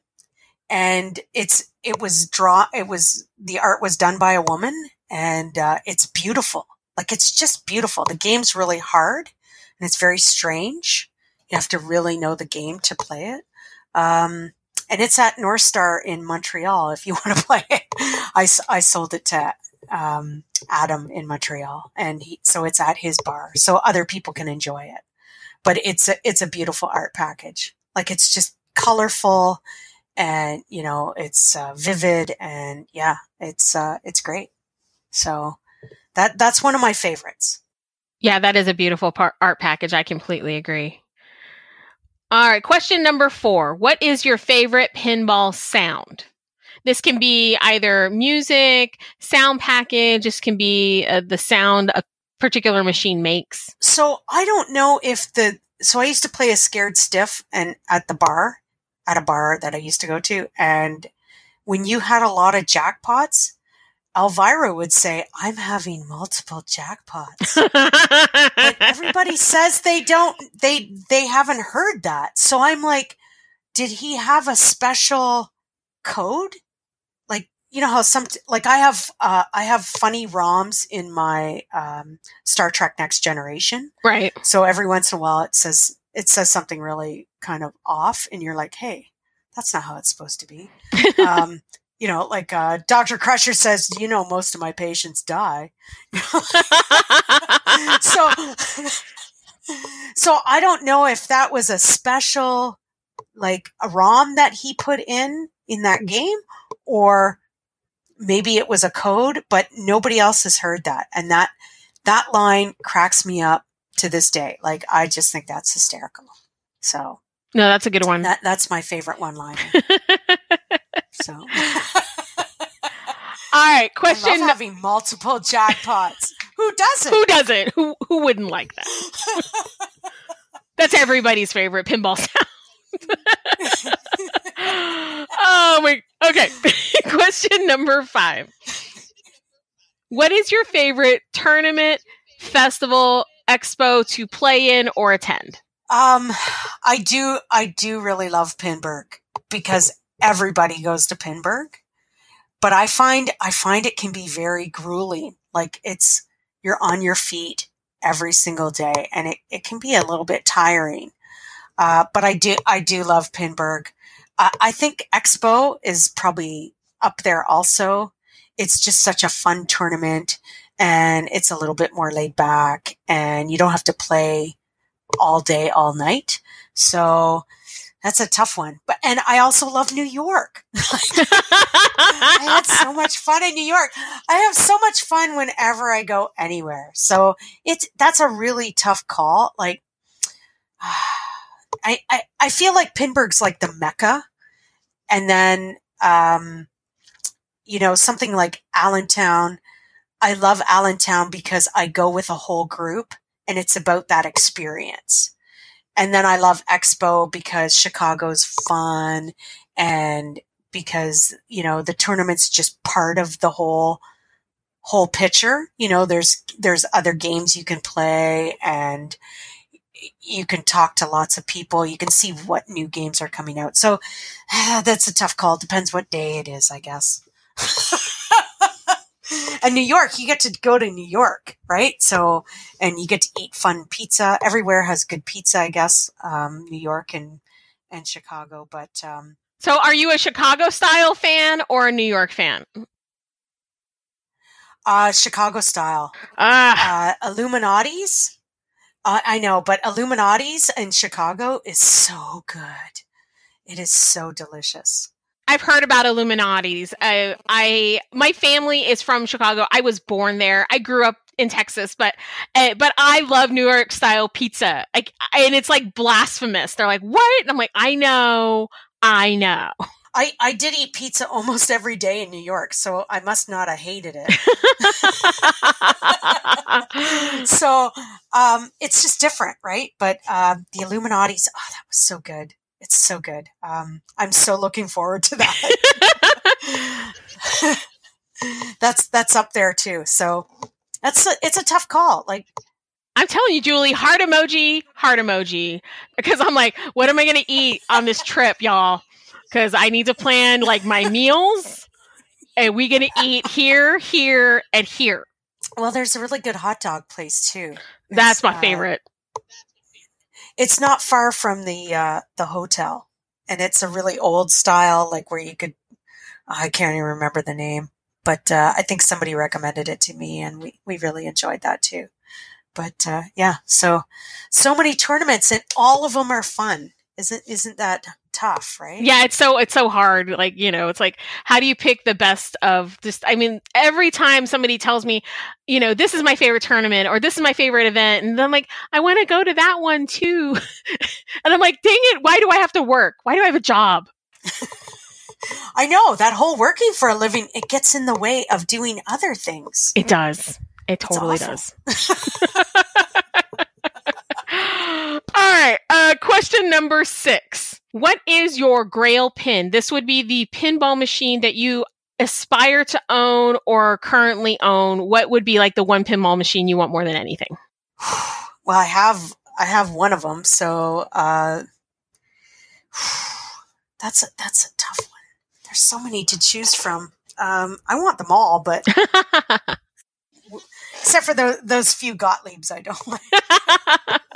Speaker 3: and it's it was draw. It was the art was done by a woman, and uh, it's beautiful. Like it's just beautiful. The game's really hard, and it's very strange. You have to really know the game to play it. Um, and it's at North Star in Montreal. If you <laughs> want to play it, I, I sold it to um, Adam in Montreal, and he, so it's at his bar, so other people can enjoy it. But it's a it's a beautiful art package. Like it's just colorful, and you know it's uh, vivid, and yeah, it's uh, it's great. So that that's one of my favorites.
Speaker 2: Yeah, that is a beautiful par- art package. I completely agree. All right, question number four. What is your favorite pinball sound? This can be either music, sound package. This can be uh, the sound a particular machine makes.
Speaker 3: So I don't know if the so I used to play a scared stiff and at the bar at a bar that I used to go to and when you had a lot of jackpots, Elvira would say, I'm having multiple jackpots. but everybody <laughs> says they don't they they haven't heard that. So I'm like, did he have a special code? You know how some like I have uh I have funny ROMs in my um Star Trek Next Generation.
Speaker 2: Right.
Speaker 3: So every once in a while it says it says something really kind of off and you're like, "Hey, that's not how it's supposed to be." <laughs> um you know, like uh, Dr. Crusher says, you know, most of my patients die. <laughs> so, <laughs> so I don't know if that was a special, like a ROM that he put in in that game, or maybe it was a code, but nobody else has heard that, and that that line cracks me up to this day. Like I just think that's hysterical. So
Speaker 2: no, that's a good one.
Speaker 3: That that's my favorite one liner. <laughs> So. <laughs>
Speaker 2: All right, question.
Speaker 3: Love having multiple jackpots. who doesn't?
Speaker 2: Who doesn't? Who who wouldn't like that? <laughs> That's everybody's favorite pinball sound. Oh my. Okay. <laughs> question number five. What is your favorite tournament, festival, expo to play in or attend?
Speaker 3: Um, I do. I do really love Pinburgh because everybody goes to Pinburgh. But I find I find it can be very grueling. Like it's you're on your feet every single day, and it, it can be a little bit tiring. Uh, but I do I do love Pinburgh. Uh, I think Expo is probably up there also. It's just such a fun tournament, and it's a little bit more laid back, and you don't have to play all day, all night. So that's a tough one. But and I also love New York. <laughs> I had so <laughs> much fun in New York. I have so much fun whenever I go anywhere. So it's that's a really tough call. Like <sighs> I I, I feel like Pinburgh's like the mecca. And then um you know, something like Allentown. I love Allentown because I go with a whole group and it's about that experience. And then I love Expo because Chicago's fun and because, you know, the tournament's just part of the whole whole picture. You know, there's there's other games you can play and you can talk to lots of people. You can see what new games are coming out. So uh, <sighs> that's a tough call. Depends what day it is, I guess. <laughs> and New York, you get to go to New York, right? So, and you get to eat fun pizza. Everywhere has good pizza, I guess. Um, New York and and Chicago, but um,
Speaker 2: so are you a Chicago style fan or a New York fan?
Speaker 3: Uh, Chicago style.
Speaker 2: Ah,
Speaker 3: uh, Lou Malnati's. Uh, I know, but Lou Malnati's in Chicago is so good. It is so delicious.
Speaker 2: I've heard about Lou Malnati's. I, I, my family is from Chicago. I was born there. I grew up in Texas, but, uh, but I love New York style pizza. Like, and it's like blasphemous. They're like, what? And I'm like, I know, I know. <laughs>
Speaker 3: I, I did eat pizza almost every day in New York, so I must not have hated it. <laughs> so um, it's just different, right? But uh, the Lou Malnati's, oh, that was so good. It's so good. Um, I'm so looking forward to that. <laughs> that's that's up there too. So that's a, it's a tough call. Like
Speaker 2: I'm telling you, Julie, heart emoji, heart emoji. Because I'm like, what am I going to eat on this trip, y'all? Because I need to plan like my meals. And we going to eat here, here, and here.
Speaker 3: Well, there's a really good hot dog place too.
Speaker 2: That's my uh, favorite
Speaker 3: it's not far from the uh, the hotel, and it's a really old style, like where you could. I can't even remember the name. but uh, I think somebody recommended it to me, and we we really enjoyed that too. But uh, yeah, so so many tournaments, and all of them are fun. Isn't isn't that tough, right?
Speaker 2: Yeah, it's so it's so hard. Like, you know, it's like how do you pick the best of just I mean, every time somebody tells me, you know, this is my favorite tournament or this is my favorite event, and I'm like, I want to go to that one too. <laughs> and I'm like, dang it, why do I have to work? Why do I have a job? <laughs>
Speaker 3: I know that whole working for a living, it gets in the way of doing other things.
Speaker 2: It does. It totally does. <laughs> All right. Uh, question number six. What is your grail pin? This would be the pinball machine that you aspire to own or currently own. What would be like the one pinball machine you want more than anything? <sighs>
Speaker 3: Well, I have I have one of them, so uh, <sighs> that's a, that's a tough one. There's so many to choose from. Um, I want them all, but <laughs> except for those, those few Gottliebs, I don't <laughs> like. <laughs>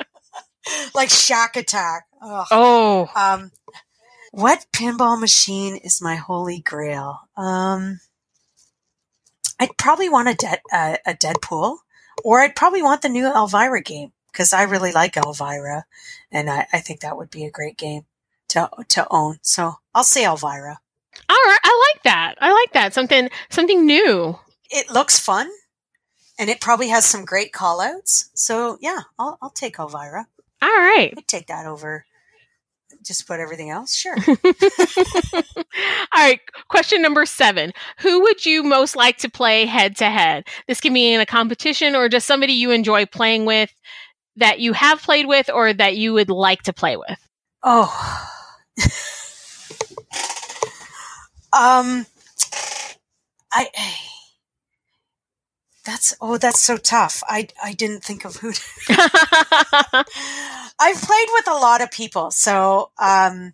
Speaker 3: <laughs> like Shaq Attaq. Ugh.
Speaker 2: oh,
Speaker 3: Um, what pinball machine is my holy grail? Um, I'd probably want a, dead uh, a Deadpool, or I'd probably want the new Elvira game because I really like Elvira, and I, I think that would be a great game to to own. So I'll say Elvira.
Speaker 2: all right. I like that. I like that. Something something new.
Speaker 3: It looks fun, and it probably has some great callouts. So yeah, I'll I'll take Elvira.
Speaker 2: All right.
Speaker 3: I'd take that over. Just put everything else. Sure. <laughs>
Speaker 2: All right. Question number seven. Who would you most like to play head to head? This can be in a competition or just somebody you enjoy playing with that you have played with or that you would like to play with.
Speaker 3: Oh. <laughs> um I That's oh that's so tough. I I didn't think of who to, <laughs> I've played with a lot of people. So um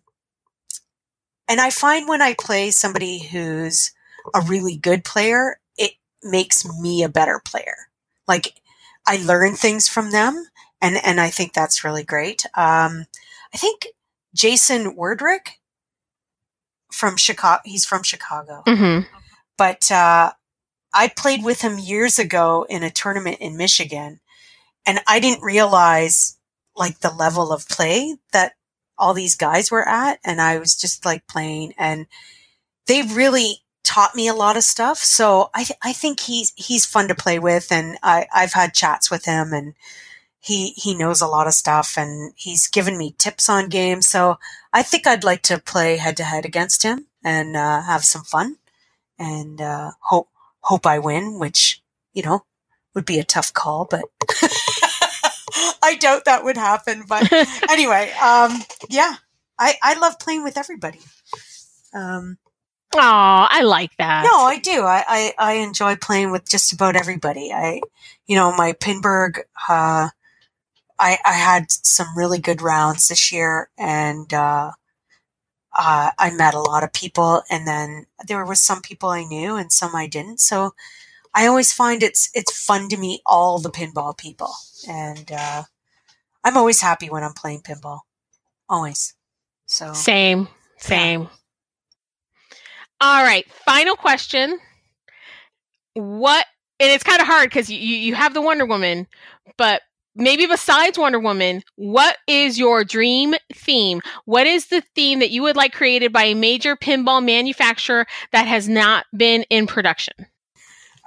Speaker 3: and I find when I play somebody who's a really good player, it makes me a better player. Like I learn things from them and and I think that's really great. Um I think Jason Wordrick from Chicago. He's from Chicago,
Speaker 2: hmm
Speaker 3: but uh, I played with him years ago in a tournament in Michigan, and I didn't realize like the level of play that all these guys were at, and I was just like playing, and they really taught me a lot of stuff. So I th- I think he's he's fun to play with, and I I've had chats with him and he he knows a lot of stuff and he's given me tips on games so i think i'd like to play head to head against him and uh, have some fun and uh, hope hope i win which you know would be a tough call but <laughs> i doubt that would happen but <laughs> anyway um yeah i i love playing with everybody um
Speaker 2: Oh, I like that.
Speaker 3: no, I do. I, I, I enjoy playing with just about everybody. I, you know, my Pinburgh, uh, I, I had some really good rounds this year and, uh, uh, I met a lot of people and then there was some people I knew and some I didn't. So I always find it's, it's fun to meet all the pinball people. And, uh, I'm always happy when I'm playing pinball. Always. So
Speaker 2: Same, same. All right, final question. What and it's kind of hard because you you have the Wonder Woman, but maybe besides Wonder Woman, what is your dream theme? What is the theme that you would like created by a major pinball manufacturer that has not been in production?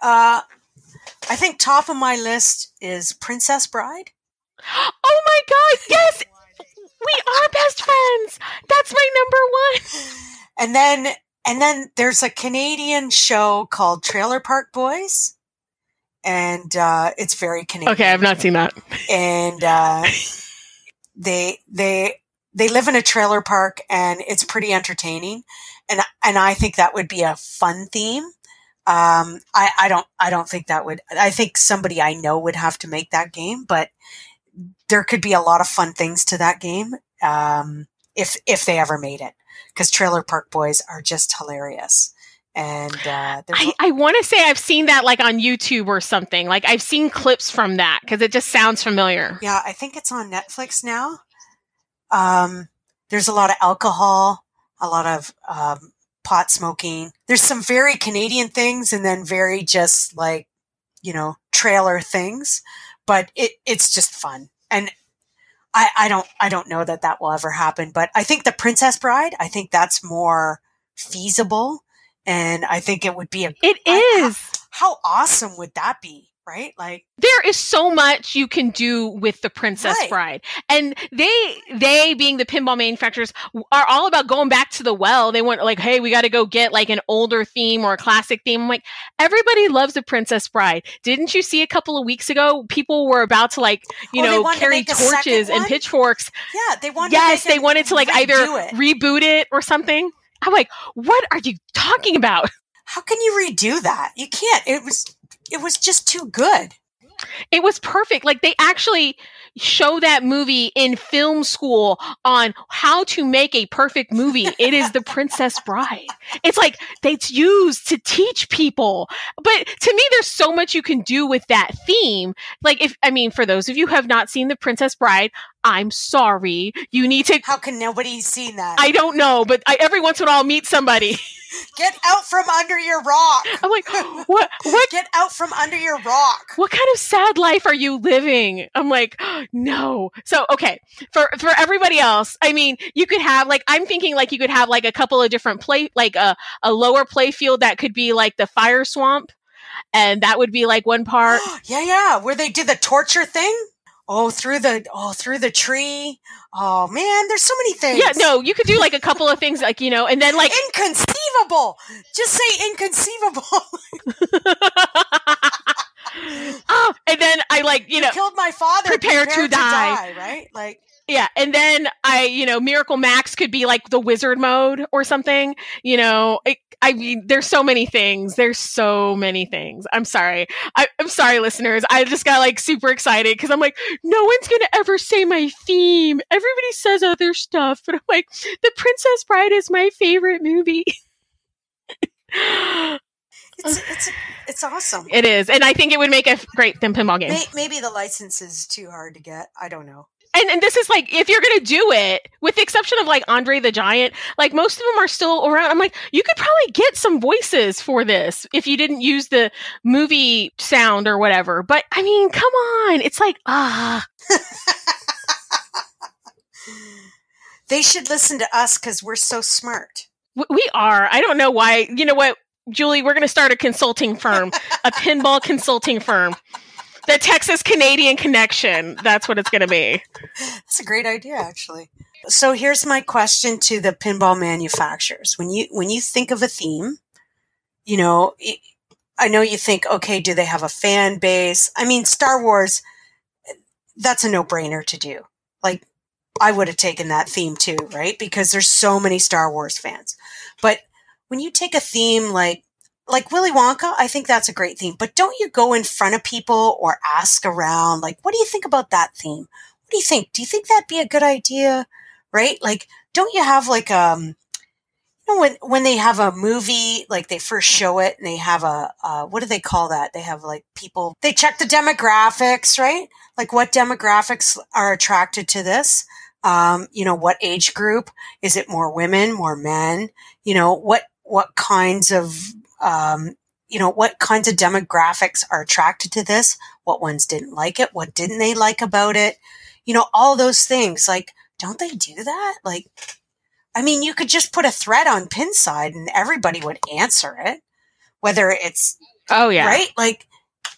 Speaker 3: Uh, I think top of my list is Princess Bride. <gasps>
Speaker 2: Oh my god, yes! We are best friends. That's my number one.
Speaker 3: And then and then there's a Canadian show called Trailer Park Boys. And uh, it's very Canadian.
Speaker 2: Okay, I've not seen that.
Speaker 3: And uh, they they they live in a trailer park and it's pretty entertaining. And and I think that would be a fun theme. Um, I, I don't I don't think that would I think somebody I know would have to make that game, but there could be a lot of fun things to that game um, if if they ever made it because Trailer Park Boys are just hilarious. And uh,
Speaker 2: I, I want to say I've seen that like on YouTube or something. Like I've seen clips from that because it just sounds familiar.
Speaker 3: yeah, I think it's on Netflix now. Um, there's a lot of alcohol, a lot of um, pot smoking. There's some very Canadian things and then very just like, you know, trailer things, but it, it's just fun. And I, I don't, I don't know that that will ever happen, but I think the Princess Bride, I think that's more feasible. And I think it would be a,
Speaker 2: It
Speaker 3: I-
Speaker 2: is.
Speaker 3: how awesome would that be? Right? Like,
Speaker 2: there is so much you can do with the princess
Speaker 3: Right.
Speaker 2: bride and they they being the pinball manufacturers are all about going back to the well they want like hey we got to go get like an older theme or a classic theme i'm like everybody loves the princess bride didn't you see a couple of weeks ago people were about to like you
Speaker 3: Oh,
Speaker 2: know
Speaker 3: to
Speaker 2: carry
Speaker 3: second
Speaker 2: torches and pitchforks
Speaker 3: yeah, they wanted
Speaker 2: yes
Speaker 3: to
Speaker 2: they
Speaker 3: it-
Speaker 2: wanted to like either
Speaker 3: it.
Speaker 2: reboot it or something i'm like what are you talking about
Speaker 3: How can you redo that? You can't. It was, it was just too good.
Speaker 2: It was perfect. Like they actually show that movie in film school on how to make a perfect movie. It is The Princess Bride. It's like it's used to teach people. But to me, there's so much you can do with that theme. Like if I mean, for those of you who have not seen The Princess Bride, I'm sorry. You need to
Speaker 3: How can nobody seen that?
Speaker 2: I don't know, but I, every once in a while I'll meet somebody. <laughs>
Speaker 3: Get out from under your rock.
Speaker 2: I'm like, what what
Speaker 3: Get out from under your rock.
Speaker 2: what kind of sad life are you living? I'm like, <gasps> no. So okay, for for everybody else, I mean, you could have like I'm thinking like you could have like a couple of different play like a a lower play field that could be like the fire swamp, and that would be like one part. <gasps>
Speaker 3: yeah, yeah. Where they did the torture thing. Oh, through the oh through the tree. Oh man, there's so many things.
Speaker 2: Yeah, no, you could do like a couple of things like you know, and then like
Speaker 3: Inconceivable. Just say inconceivable. <laughs>
Speaker 2: oh, and then I like you know
Speaker 3: Killed my father.
Speaker 2: Prepare to die.
Speaker 3: Right? Like
Speaker 2: Yeah, and then I, you know, Miracle Max could be like the wizard mode or something. You know, it, I mean, there's so many things. There's so many things. I'm sorry. I, I'm sorry, listeners. I just got like super excited because I'm like, no one's gonna ever say my theme. Everybody says other stuff, but I'm like, The Princess Bride is my favorite movie. <gasps>
Speaker 3: it's it's it's awesome.
Speaker 2: it is, and I think it would make a great thin pinball game.
Speaker 3: May, maybe the license is too hard to get. I don't know.
Speaker 2: And and this is like if you're gonna do it with the exception of like andre the giant like most of them are still around. I'm like you could probably get some voices for this if you didn't use the movie sound or whatever. But i mean come on. It's like ah <laughs>
Speaker 3: They should listen to us because we're so smart.
Speaker 2: we are. I don't know why. You know what julie? We're gonna start a consulting firm a pinball consulting firm the texas canadian connection that's what it's gonna be
Speaker 3: That's a great idea, actually. So here's my question to the pinball manufacturers: when you when you think of a theme, you know, I know you think, okay, do they have a fan base? I mean, Star Wars, that's a no brainer to do. Like, I would have taken that theme too, right? Because there's so many Star Wars fans. But when you take a theme like like Willy Wonka, I think that's a great theme. But don't you go in front of people or ask around, like, what do you think about that theme? What do you think? Do you think that'd be a good idea? Right? Like, don't you have like um you know when when they have a movie, like they first show it and they have a uh, what do they call that? They have like people they check the demographics, right? Like what demographics are attracted to this? Um, you know, what age group? Is it more women, more men? You know, what what kinds of um, you know, what kinds of demographics are attracted to this? What ones didn't like it? What didn't they like about it? You know, all those things. Like, don't they do that? Like, I mean, you could just put a thread on Pinside and everybody would answer it, whether it's
Speaker 2: oh yeah
Speaker 3: right. Like,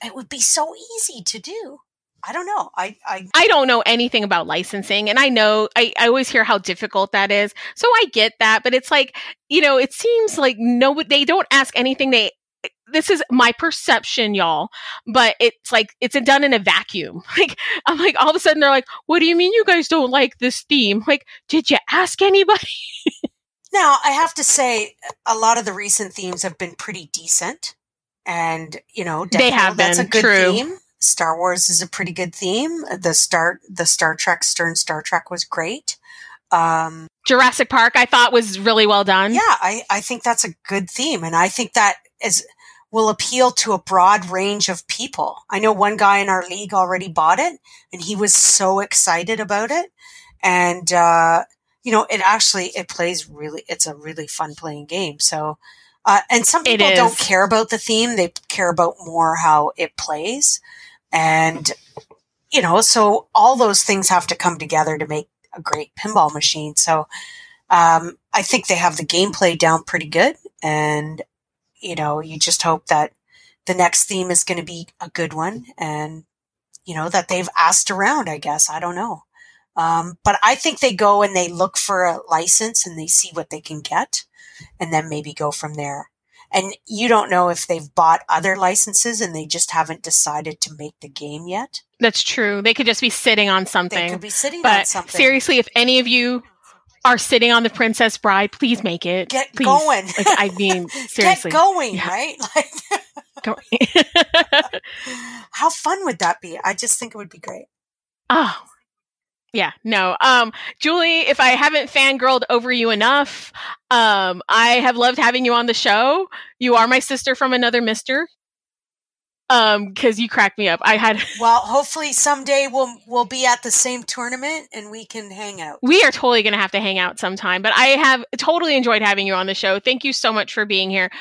Speaker 3: it would be so easy to do. I don't know. I, I,
Speaker 2: I don't know anything about licensing and I know I, I always hear how difficult that is. So I get that, but it's like, you know, it seems like no they don't ask anything they this is my perception, y'all, but it's like it's done in a vacuum. <laughs> Like I'm like all of a sudden they're like, "What do you mean you guys don't like this theme?" Like, did you ask anybody? <laughs>
Speaker 3: Now, I have to say, a lot of the recent themes have been pretty decent, and you know,
Speaker 2: They have
Speaker 3: that's
Speaker 2: been,
Speaker 3: a good
Speaker 2: true.
Speaker 3: theme. Star Wars is a pretty good theme. The Star, the Star Trek, Stern Star Trek was great. Um,
Speaker 2: Jurassic Park I thought was really well done.
Speaker 3: yeah, I, I think that's a good theme, and I think that is will appeal to a broad range of people. I know one guy in our league already bought it, and he was so excited about it, and uh, you know, it actually it plays really. It's a really fun playing game. So, uh, and some people don't care about the theme; they care about more how it plays, and you know, so all those things have to come together to make a great pinball machine. So, um, I think they have the gameplay down pretty good, and you know, you just hope that the next theme is going to be a good one, and you know that they've asked around. I guess I don't know, um, but I think they go and they look for a license and they see what they can get, and then maybe go from there. And you don't know if they've bought other licenses and they just haven't decided to make the game yet.
Speaker 2: That's true. They could just be sitting on something. They
Speaker 3: could be sitting
Speaker 2: but
Speaker 3: on something.
Speaker 2: Seriously, if any of you are sitting on the Princess Bride, please make it.
Speaker 3: Get
Speaker 2: please.
Speaker 3: going.
Speaker 2: Like, I mean, <laughs> seriously.
Speaker 3: Get going, yeah. right? Like, <laughs> <laughs> How fun would that be? I just think it would be great.
Speaker 2: Oh, yeah, no. Um, Julie, if I haven't fangirled over you enough, um, I have loved having you on the show. You are my sister from another mister. Um because you cracked me up. I had <laughs>
Speaker 3: well hopefully someday we'll we'll be at the same tournament and we can hang out.
Speaker 2: We are totally gonna have to hang out sometime but i have totally enjoyed having you on the show. Thank you so much for being here.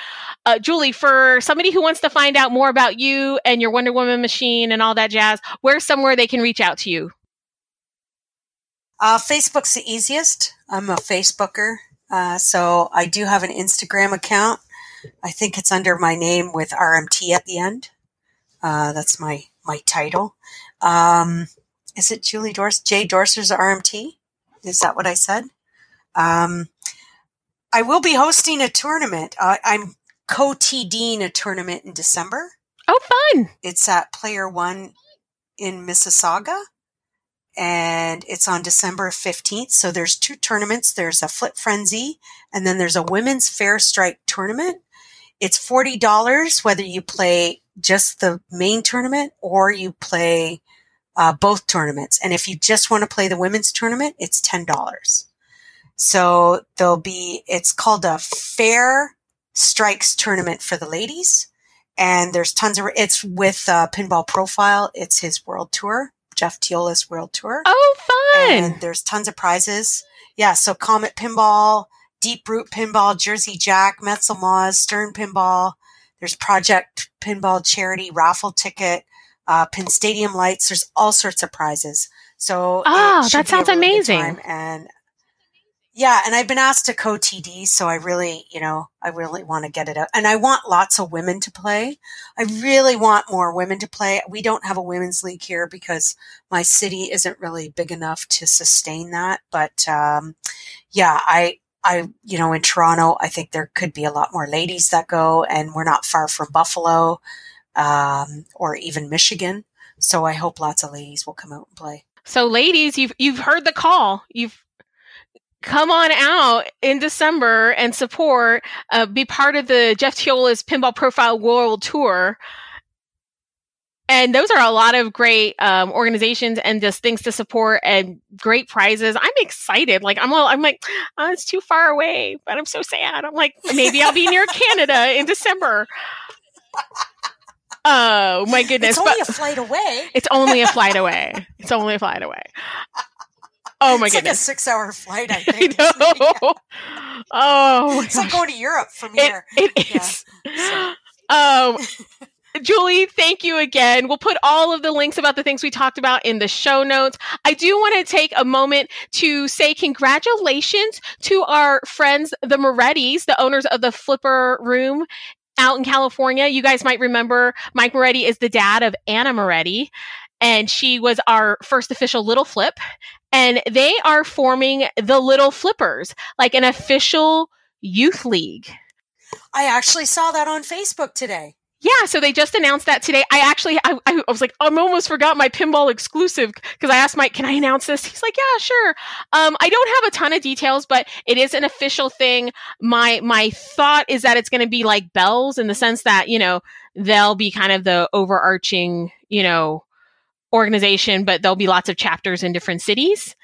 Speaker 2: Uh, julie for somebody who wants to find out more about you and your wonder woman machine and all that jazz where's somewhere they can reach out to you
Speaker 3: uh, facebook's the easiest i'm a facebooker uh, so i do have an instagram account i think it's under my name with rmt at the end uh, that's my my title. Um, is it Julie Dors Jay Dorser's RMT? Is that what I said? Um, I will be hosting a tournament. Uh, I'm co-TDing a tournament in December.
Speaker 2: Oh, fun!
Speaker 3: It's at Player One in Mississauga, and it's on December 15th. So there's two tournaments. There's a Flip Frenzy, and then there's a Women's Fair Strike tournament. It's forty dollars whether you play just the main tournament or you play uh, both tournaments. And if you just want to play the women's tournament, it's ten dollars. So there'll be it's called a fair strikes tournament for the ladies, and there's tons of it's with uh, Pinball Profile. It's his world tour, Jeff Teolis' world tour.
Speaker 2: Oh, fun!
Speaker 3: And there's tons of prizes. Yeah, so Comet Pinball, Deep Root Pinball, Jersey Jack, Mezel Mods, Stern Pinball. There's Project Pinball Charity raffle ticket, uh, Pin Stadium lights. There's all sorts of prizes. So
Speaker 2: oh, that sounds really amazing.
Speaker 3: And yeah, and I've been asked to co TD, so I really, you know, I really want to get it out. And I want lots of women to play. I really want more women to play. We don't have a women's league here because my city isn't really big enough to sustain that. But um, yeah, I I, you know, in Toronto, I think there could be a lot more ladies that go, and we're not far from Buffalo um, or even Michigan. So I hope lots of ladies will come out and play.
Speaker 2: So, ladies, you've you've heard the call. You've come on out in December and support. Uh, be part of the Jeff Teolis' Pinball Profile World Tour and those are a lot of great um, organizations and just things to support and great prizes. I'm excited. Like I'm, all, I'm like, oh, it's too far away, but I'm so sad. I'm like, maybe I'll be near <laughs> Canada in December. Oh my goodness!
Speaker 3: It's only but, a flight away.
Speaker 2: It's only a flight <laughs> away. It's only a flight away. Oh my
Speaker 3: it's
Speaker 2: goodness!
Speaker 3: Like a six-hour flight. I <laughs> think. <laughs>
Speaker 2: I oh,
Speaker 3: it's like going to Europe from here.
Speaker 2: It, <laughs> it is. Yeah. So. <gasps> Um, Julie, thank you again. We'll put all of the links about the things we talked about in the show notes. I do want to take a moment to say congratulations to our friends, the Morettis, the owners of the Flipper Room out in California. You guys might remember Mike Moretti is the dad of Anna Moretti, and she was our first official Little Flip. And they are forming the Little Flippers, like an official youth league.
Speaker 3: I actually saw that on Facebook today.
Speaker 2: Yeah, so they just announced that today. I actually, I, I was like, I almost forgot my pinball exclusive because I asked Mike, "Can I announce this?" He's like, "Yeah, sure." Um, I don't have a ton of details, but it is an official thing. My my thought is that it's going to be like Belles in the sense that you know they'll be kind of the overarching, you know, organization, but there'll be lots of chapters in different cities.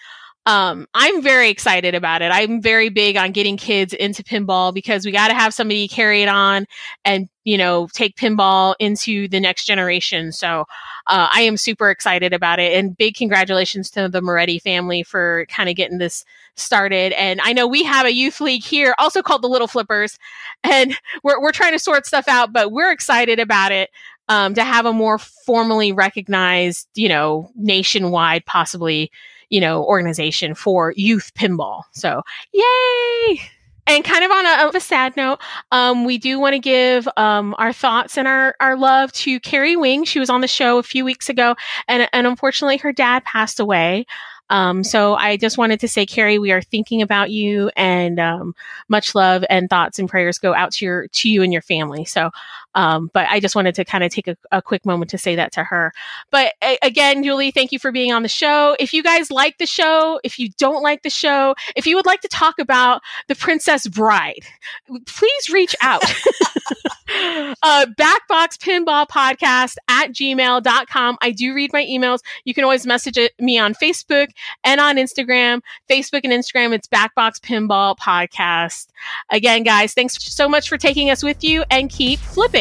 Speaker 2: um, I'm very excited about it. I'm very big on getting kids into pinball because we got to have somebody carry it on and, you know, take pinball into the next generation. So uh, I am super excited about it. And big congratulations to the Moretti family for kind of getting this started. And I know we have a youth league here, also called the Little Flippers, and <laughs> we're, we're trying to sort stuff out, but we're excited about it. Um, to have a more formally recognized, you know, nationwide, possibly you know, organization for youth pinball. So, yay! And kind of on a, a sad note, um, we do want to give um, our thoughts and our, our love to Carrie Wing. She was on the show a few weeks ago, and, and unfortunately, her dad passed away. Um, so I just wanted to say, Carrie, we are thinking about you, and um, much love and thoughts and prayers go out to your to you and your family. So um, but I just wanted to kind of take a, a, quick moment to say that to her. But a- again, Julie, thank you for being on the show. If you guys like the show, if you don't like the show, if you would like to talk about The Princess Bride, please reach out. <laughs> uh, Backbox Pinball Podcast at gmail.com. I do read my emails. You can always message it, me on Facebook and on Instagram. Facebook and Instagram, it's Backbox Pinball Podcast. Again, guys, thanks so much for taking us with you and keep flipping.